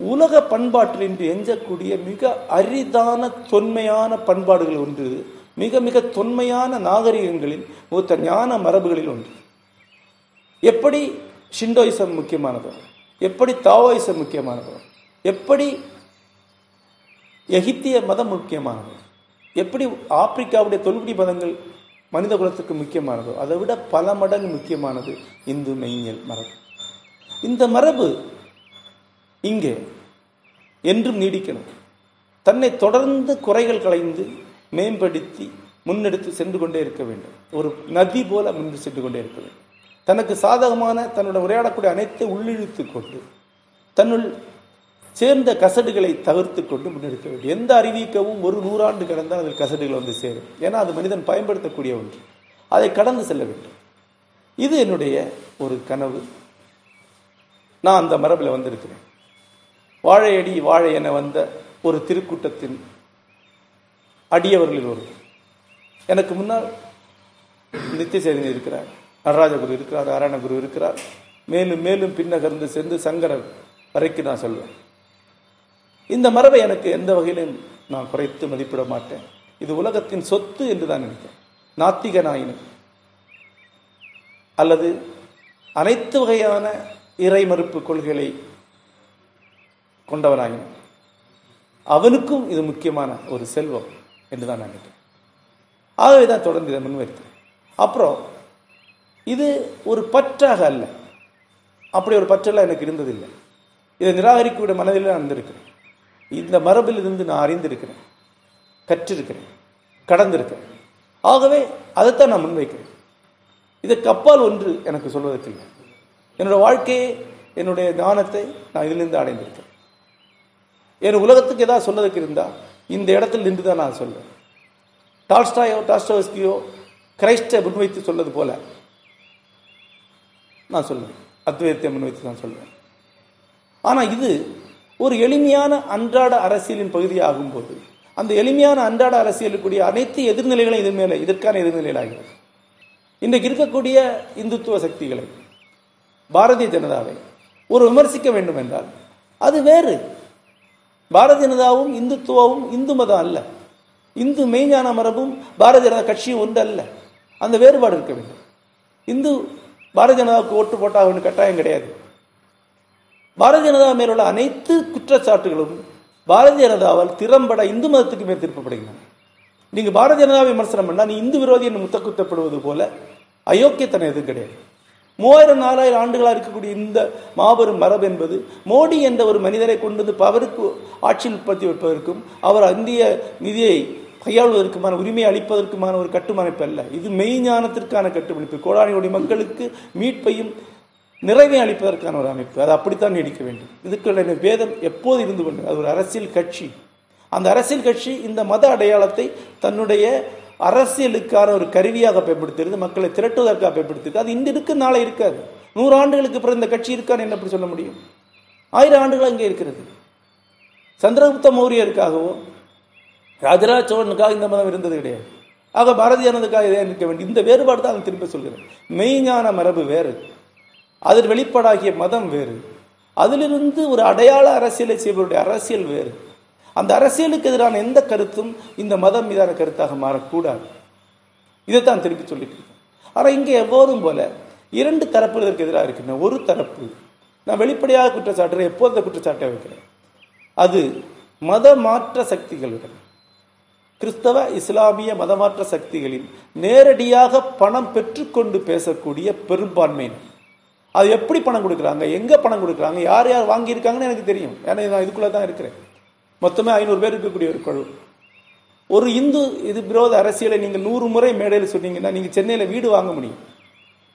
[SPEAKER 2] உலக பண்பாட்டில் இன்று எஞ்சக்கூடிய மிக அரிதான தொன்மையான பண்பாடுகள் ஒன்று மிக மிக தொன்மையான நாகரிகங்களில் மூத்த ஞான மரபுகளில் ஒன்று. எப்படி ஷிண்டோயிசம் முக்கியமானதோ எப்படி தாவோயிசம் முக்கியமானதோ எப்படி எகிப்திய மதம் முக்கியமானதோ எப்படி ஆப்பிரிக்காவுடைய தொல்குடி மதங்கள் மனித குலத்துக்கு முக்கியமானதோ அதை விட பல மடங்கு முக்கியமானது இந்து மெய்ஞல் மரபு. இந்த மரபு இங்கே என்றும் நீடிக்கணும். தன்னை தொடர்ந்து குறைகள் களைந்து மேம்படுத்தி முன்னெடுத்து சென்று கொண்டே இருக்க வேண்டும். ஒரு நதி போல முன்னெடுத்து சென்று கொண்டே இருக்க வேண்டும். தனக்கு சாதகமான தன்னுடன் உரையாடக்கூடிய அனைத்தை உள்ளிழுத்து கொண்டு தன்னுள் சேர்ந்த கசடுகளை தவிர்த்து கொண்டு முன்னெடுக்க வேண்டும். எந்த அறிவிக்கவும் ஒரு நூறாண்டு கடந்தால் அதில் கசடுகள் வந்து சேரும். ஏன்னா அது மனிதன் பயன்படுத்தக்கூடிய ஒன்று. அதை கடந்து செல்ல வேண்டும். இது என்னுடைய ஒரு கனவு. நான் அந்த மரபில் வந்திருக்கிறேன். வாழையடி வாழை என வந்த ஒரு திருக்கூட்டத்தின் அடியவர்களில் ஒருவர். எனக்கு முன்னால் நித்தியசேதன் இருக்கிறார். நடராஜகுரு இருக்கிறார் நாராயணகுரு இருக்கிறார். மேலும் மேலும் பின்னகர்ந்து சென்று சங்கரர் வரைக்கும் நான் சொல்வேன். இந்த மரபை எனக்கு எந்த வகையிலும் நான் குறைத்து மதிப்பிட மாட்டேன். இது உலகத்தின் சொத்து என்று தான் நினைக்கிறேன். நாத்திக நாயினம் அல்லது அனைத்து வகையான இறை மறுப்பு கொள்கைகளை கொண்டவனாகினான் அவனுக்கும் இது முக்கியமான ஒரு செல்வம் என்று தான் நான் நினைக்கிறேன். ஆகவே தான் தொடர்ந்து இதை முன்வைத்தேன். அப்புறம் இது ஒரு பற்றாக அல்ல. அப்படி ஒரு பற்றெல்லாம் எனக்கு இருந்ததில்லை. இதை நிராகரிக்கக்கூடிய மனதில் நான் இருந்திருக்கிறேன். இந்த மரபிலிருந்து நான் அறிந்திருக்கிறேன் கற்றிருக்கிறேன் கடந்திருக்கிறேன். ஆகவே அதைத்தான் நான் முன்வைக்கிறேன். இதற்கு அப்பால் ஒன்று எனக்கு சொல்வதற்கு இல்லை. என்னோட வாழ்க்கையை என்னுடைய ஞானத்தை நான் இதிலிருந்து அடைந்திருக்கிறேன். என் உலகத்துக்கு ஏதாவது சொல்லதுக்கு இருந்தால் இந்த இடத்தில் நின்று தான் நான் சொல்வேன். டால்ஸ்டாயோ டாஸ்டோஸ்கியோ கிரைஸ்டை முன்வைத்து சொல்வது போல நான் சொல்லுவேன் அத்வைதத்தை முன்வைத்து நான் சொல்வேன். ஆனால் இது ஒரு எளிமையான அன்றாட அரசியலின் பகுதியாகும் போது அந்த எளிமையான அன்றாட அரசியலுக்குரிய அனைத்து எதிர்நிலைகளும் இது மேலே இதற்கான எதிர்நிலைகளாகிறது. இன்றைக்கு இருக்கக்கூடிய இந்துத்துவ சக்திகளை பாரதிய ஜனதாவை ஒரு விமர்சிக்க வேண்டும் என்றால் அது வேறு. பாரதிய ஜனதாவும் இந்துத்துவமும் இந்து மதம் அல்ல. இந்து மெய்ஞான மரபும் பாரதிய ஜனதா கட்சியும் ஒன்று அல்ல அந்த வேறுபாடு இருக்க வேண்டும். இந்து பாரதிய ஜனதாவுக்கு ஓட்டு போட்டால் கட்டாயம் கிடையாது. பாரதிய ஜனதா மேலுள்ள அனைத்து குற்றச்சாட்டுகளும் பாரதிய ஜனதாவால் திறம்பட இந்து மதத்துக்கு மேல் திருப்பப்படுகின்றன. நீங்க பாரதிய ஜனதா விமர்சனம் பண்ணால் நீ இந்து விரோதி என்று முத்த குத்தப்படுவது போல அயோக்கியத்தனை எதுவும் கிடையாது. மூவாயிரம் நாலாயிரம் ஆண்டுகளாக இருக்கக்கூடிய இந்த மாபெரும் மரபு என்பது மோடி என்ற ஒரு மனிதரை கொண்டு வந்து அவருக்கு ஆட்சியில் உற்பத்தி வைப்பதற்கும் அவர் இந்திய நிதியை கையாளுவதற்குமான உரிமையை அளிப்பதற்குமான ஒரு கட்டுமமைப்பு அல்ல. இது மெய்ஞானத்திற்கான கட்டுமணிப்பு கோடானியுடைய மக்களுக்கு மீட்பையும் நிறைவை அளிப்பதற்கான ஒரு அமைப்பு. அது அப்படித்தான் நீடிக்க வேண்டும். இதுக்குள்ள வேதம் எப்போது இருந்து கொண்டு அது ஒரு அரசியல் கட்சி. அந்த அரசியல் கட்சி இந்த மத அடையாளத்தை தன்னுடைய அரசியலுக்கான ஒரு கருவியாக பயன்படுத்துகிறது மக்களை திரட்டுவதற்காக பயன்படுத்துகிறது அது இன்று இருக்கு நாளை இருக்காது. நூறு ஆண்டுகளுக்கு பிறகு இந்த கட்சி இருக்கான்னு என்ன அப்படி சொல்ல முடியும்? ஆயிரம் ஆண்டுகள் அங்கே இருக்கிறது. சந்திரகுப்த மௌரியருக்காகவோ ராஜராஜ சோழனுக்காக இந்த மதம் இருந்தது கிடையாது. ஆக பாரதியானதுக்காக இதை வேண்டும். இந்த வேறுபாடு தான் திரும்ப சொல்கிறேன். மெய்ஞான மரபு வேறு. அதில் வெளிப்பாடாகிய மதம் வேறு. அதிலிருந்து ஒரு அடையாள அரசியலை செய்பவருடைய அரசியல் வேறு. அந்த அரசியலுக்கு எதிரான எந்த கருத்தும் இந்த மதம் மீதான கருத்தாக மாறக்கூடாது. இதைத்தான் திருப்பி சொல்லிட்டு இருக்கேன். ஆனால் இங்கே எப்போதும் போல இரண்டு தரப்பு இதற்கு எதிராக இருக்கின்றன. ஒரு தரப்பு நான் வெளிப்படையாக குற்றச்சாட்டுறேன் எப்போது அந்த குற்றச்சாட்டை வைக்கிறேன். அது மத மாற்ற சக்திகளுடன் கிறிஸ்தவ இஸ்லாமிய மதமாற்ற சக்திகளின் நேரடியாக பணம் பெற்றுக்கொண்டு பேசக்கூடிய பெரும்பான்மையினர். அது எப்படி பணம் கொடுக்குறாங்க? எங்கே பணம் கொடுக்குறாங்க? யார் யார் வாங்கியிருக்காங்கன்னு எனக்கு தெரியும். ஏன்னா நான் இதுக்குள்ளே தான் இருக்கிறேன். மொத்தமே ஐநூறு பேர் இருக்கக்கூடிய ஒரு குழு. ஒரு இந்து இது விரோத அரசியலை நீங்கள் நூறு முறை மேடையில் சொன்னீங்கன்னா நீங்கள் சென்னையில் வீடு வாங்க முடியும்.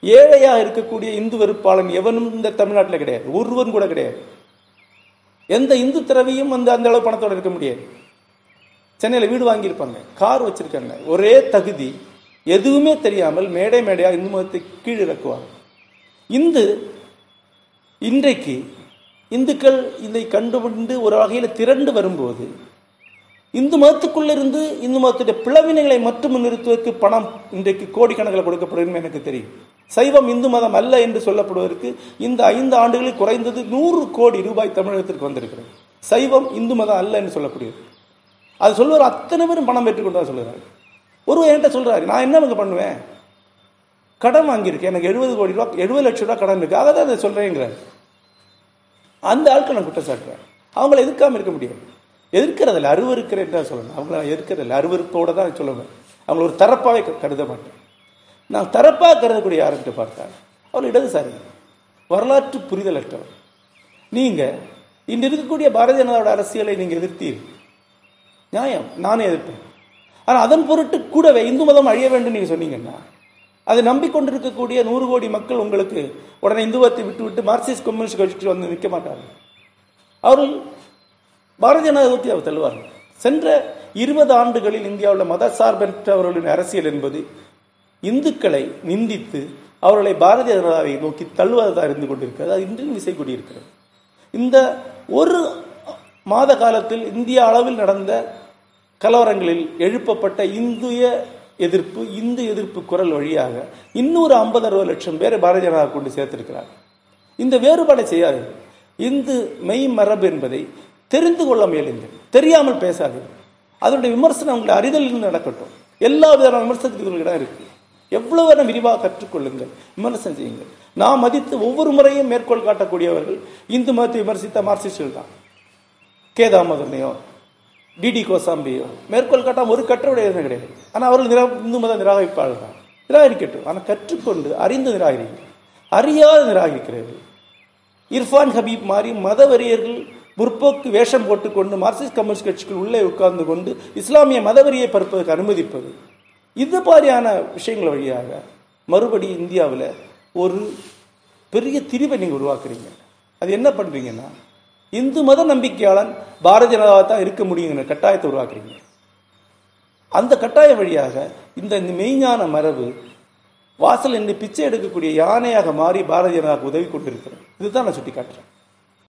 [SPEAKER 2] ஏழையாக இருக்கக்கூடிய இந்து வெறுப்பாளன் எவனும் இந்த தமிழ்நாட்டில் கிடையாது. ஒருவன் கூட கிடையாது. எந்த இந்து திறவியும் வந்து அந்த அளவு பணத்தோடு இருக்க முடியாது. சென்னையில் வீடு வாங்கியிருப்பாங்க. கார் வச்சுருக்காங்க. ஒரே தகுதி எதுவுமே தெரியாமல் மேடை மேடையாக இந்து மதத்தை கீழ் இறக்குவாங்க இந்து இன்றைக்கு இந்துக்கள் இதை கண்டுபிடிந்து ஒரு வகையில் திரண்டு வரும்போது இந்து மதத்துக்குள்ளிருந்து இந்து மதத்துடைய பிளவினைகளை மட்டும் நிறுத்துவதற்கு பணம் இன்றைக்கு கோடிக்கணக்கில் கொடுக்கப்படும் எனக்கு தெரியும். சைவம் இந்து மதம் அல்ல என்று சொல்லப்படுவதற்கு இந்த ஐந்து ஆண்டுகளில் குறைந்தது நூறு கோடி ரூபாய் தமிழகத்திற்கு வந்திருக்கிறது. சைவம் இந்து மதம் அல்ல என்று சொல்லக்கூடியது. அது சொல்லுவார் அத்தனை பேரும் பணம் பெற்றுக்கொண்டா சொல்கிறார் ஒருவர் என்கிட்ட சொல்கிறாரு நான் என்ன பண்ணுவேன்? கடன் வாங்கியிருக்கேன் எனக்கு எழுபது கோடி ரூபா எழுபது லட்சம் ரூபா கடன் இருக்கு. அதை தான் அதை அந்த ஆட்கள் நான் குற்றம் சாட்டுறேன். அவங்கள எதிர்க்காமல் இருக்க முடியாது. எதிர்க்கிறதில்ல அருவருக்கிறேன் தான் சொல்லணும். அவங்கள நான் எதிர்க்கிறதில்ல அருவருப்போடு தான் சொல்லுவேன். அவங்கள ஒரு தரப்பாகவே கருத மாட்டேன். நான் தரப்பாக கருதக்கூடிய யாருக்கிட்ட பார்த்தேன் அவர் இடதுசாரி. வரலாற்று புரிதல் அற்றவர் நீங்கள் இன்று இருக்கக்கூடிய பாரதிய ஜனதாவோட அரசியலை நீங்கள் எதிர்த்தீர். நியாயம் நானே எதிர்ப்பேன். ஆனால் அதன் பொருட்டு கூடவே இந்து மதம் அழிய வேண்டும் நீங்கள் சொன்னீங்கன்னா அதை நம்பிக்கொண்டிருக்கக்கூடிய நூறு கோடி மக்கள் உங்களுக்கு உடனே இந்துவத்தை விட்டு விட்டு மார்க்சிஸ்ட் கம்யூனிஸ்ட் கட்சிக்கு வந்து நிற்க மாட்டார்கள். அவர்கள் பாரதிய ஜனதாவை அவர் தள்ளுவார்கள் சென்ற இருபது ஆண்டுகளில் இந்தியாவில் மதசார்பற்றவர்களின் அரசியல் என்பது இந்துக்களை நிந்தித்து அவர்களை பாரதிய ஜனதாவை நோக்கி தள்ளுவதாக இருந்து கொண்டிருக்கிறது. அது இன்றும் விசை கூடியிருக்கிறது. இந்த ஒரு மாத காலத்தில் இந்திய அளவில் நடந்த கலவரங்களில் எழுப்பப்பட்ட இந்திய எதிர்ப்பு இந்து எதிர்ப்பு குரல் வழியாக இன்னொரு ஐம்பது அறுபது லட்சம் பேரை பாரதிய ஜனதா கொண்டு சேர்த்திருக்கிறார். இந்த வேறுபாடை செய்யாது இந்து மெய் மரபு என்பதை தெரிந்து கொள்ள முயலுங்கள். தெரியாமல் பேசாது அதனுடைய விமர்சனம் உங்களுடைய அறிதலில் நடக்கட்டும். எல்லா விதமான விமர்சனத்துக்கு இடம் இருக்கு. எவ்வளவு வேணும் விரிவாக கற்றுக்கொள்ளுங்கள். விமர்சனம் செய்யுங்கள். நான் மதித்து ஒவ்வொரு முறையும் மேற்கோள் காட்டக்கூடியவர்கள் இந்து மதத்தை விமர்சித்த மார்க்சிஸ்டுகள் தான். கே தாமோதரனையோ டிடி கோசாம்பியோ மேற்கோள் காட்டாம ஒரு கட்டுரையுடைய எதுவும் கிடையாது. ஆனால் அவர்கள் நிரா இந்து மத நிராகரிப்பாளர் தான் நிராகரிக்கட்டும். ஆனால் கற்றுக்கொண்டு அறிந்து நிராகரிக்க அறியாத நிராகரிக்கிறது. இர்ஃபான் ஹபீப் மாதிரி மதவெறியர்கள் முற்போக்கு வேஷம் போட்டுக்கொண்டு மார்க்சிஸ்ட் கம்யூனிஸ்ட் கட்சிக்குள் உள்ளே உட்கார்ந்து கொண்டு இஸ்லாமிய மதவெறியை பரப்புவதற்கு அனுமதிப்பது. இது மாதிரியான விஷயங்கள் வழியாக மறுபடி இந்தியாவில் ஒரு பெரிய திரிவை நீங்கள் உருவாக்குறீங்க. அது என்ன பண்ணுறீங்கன்னா இந்து மத நம்பிக்கையாளன் பாரதிய ஜனதாவை தான் இருக்க முடியுங்கிற கட்டாயத்தை உருவாக்குறீங்க. அந்த கட்டாய வழியாக இந்த மெய்ஞான மரபு வாசல் என்று பிச்சை எடுக்கக்கூடிய யானையாக மாறி பாரதிய ஜனதாவுக்கு உதவி கொண்டிருக்கிறேன் இதுதான் நான் சுட்டி காட்டுறேன்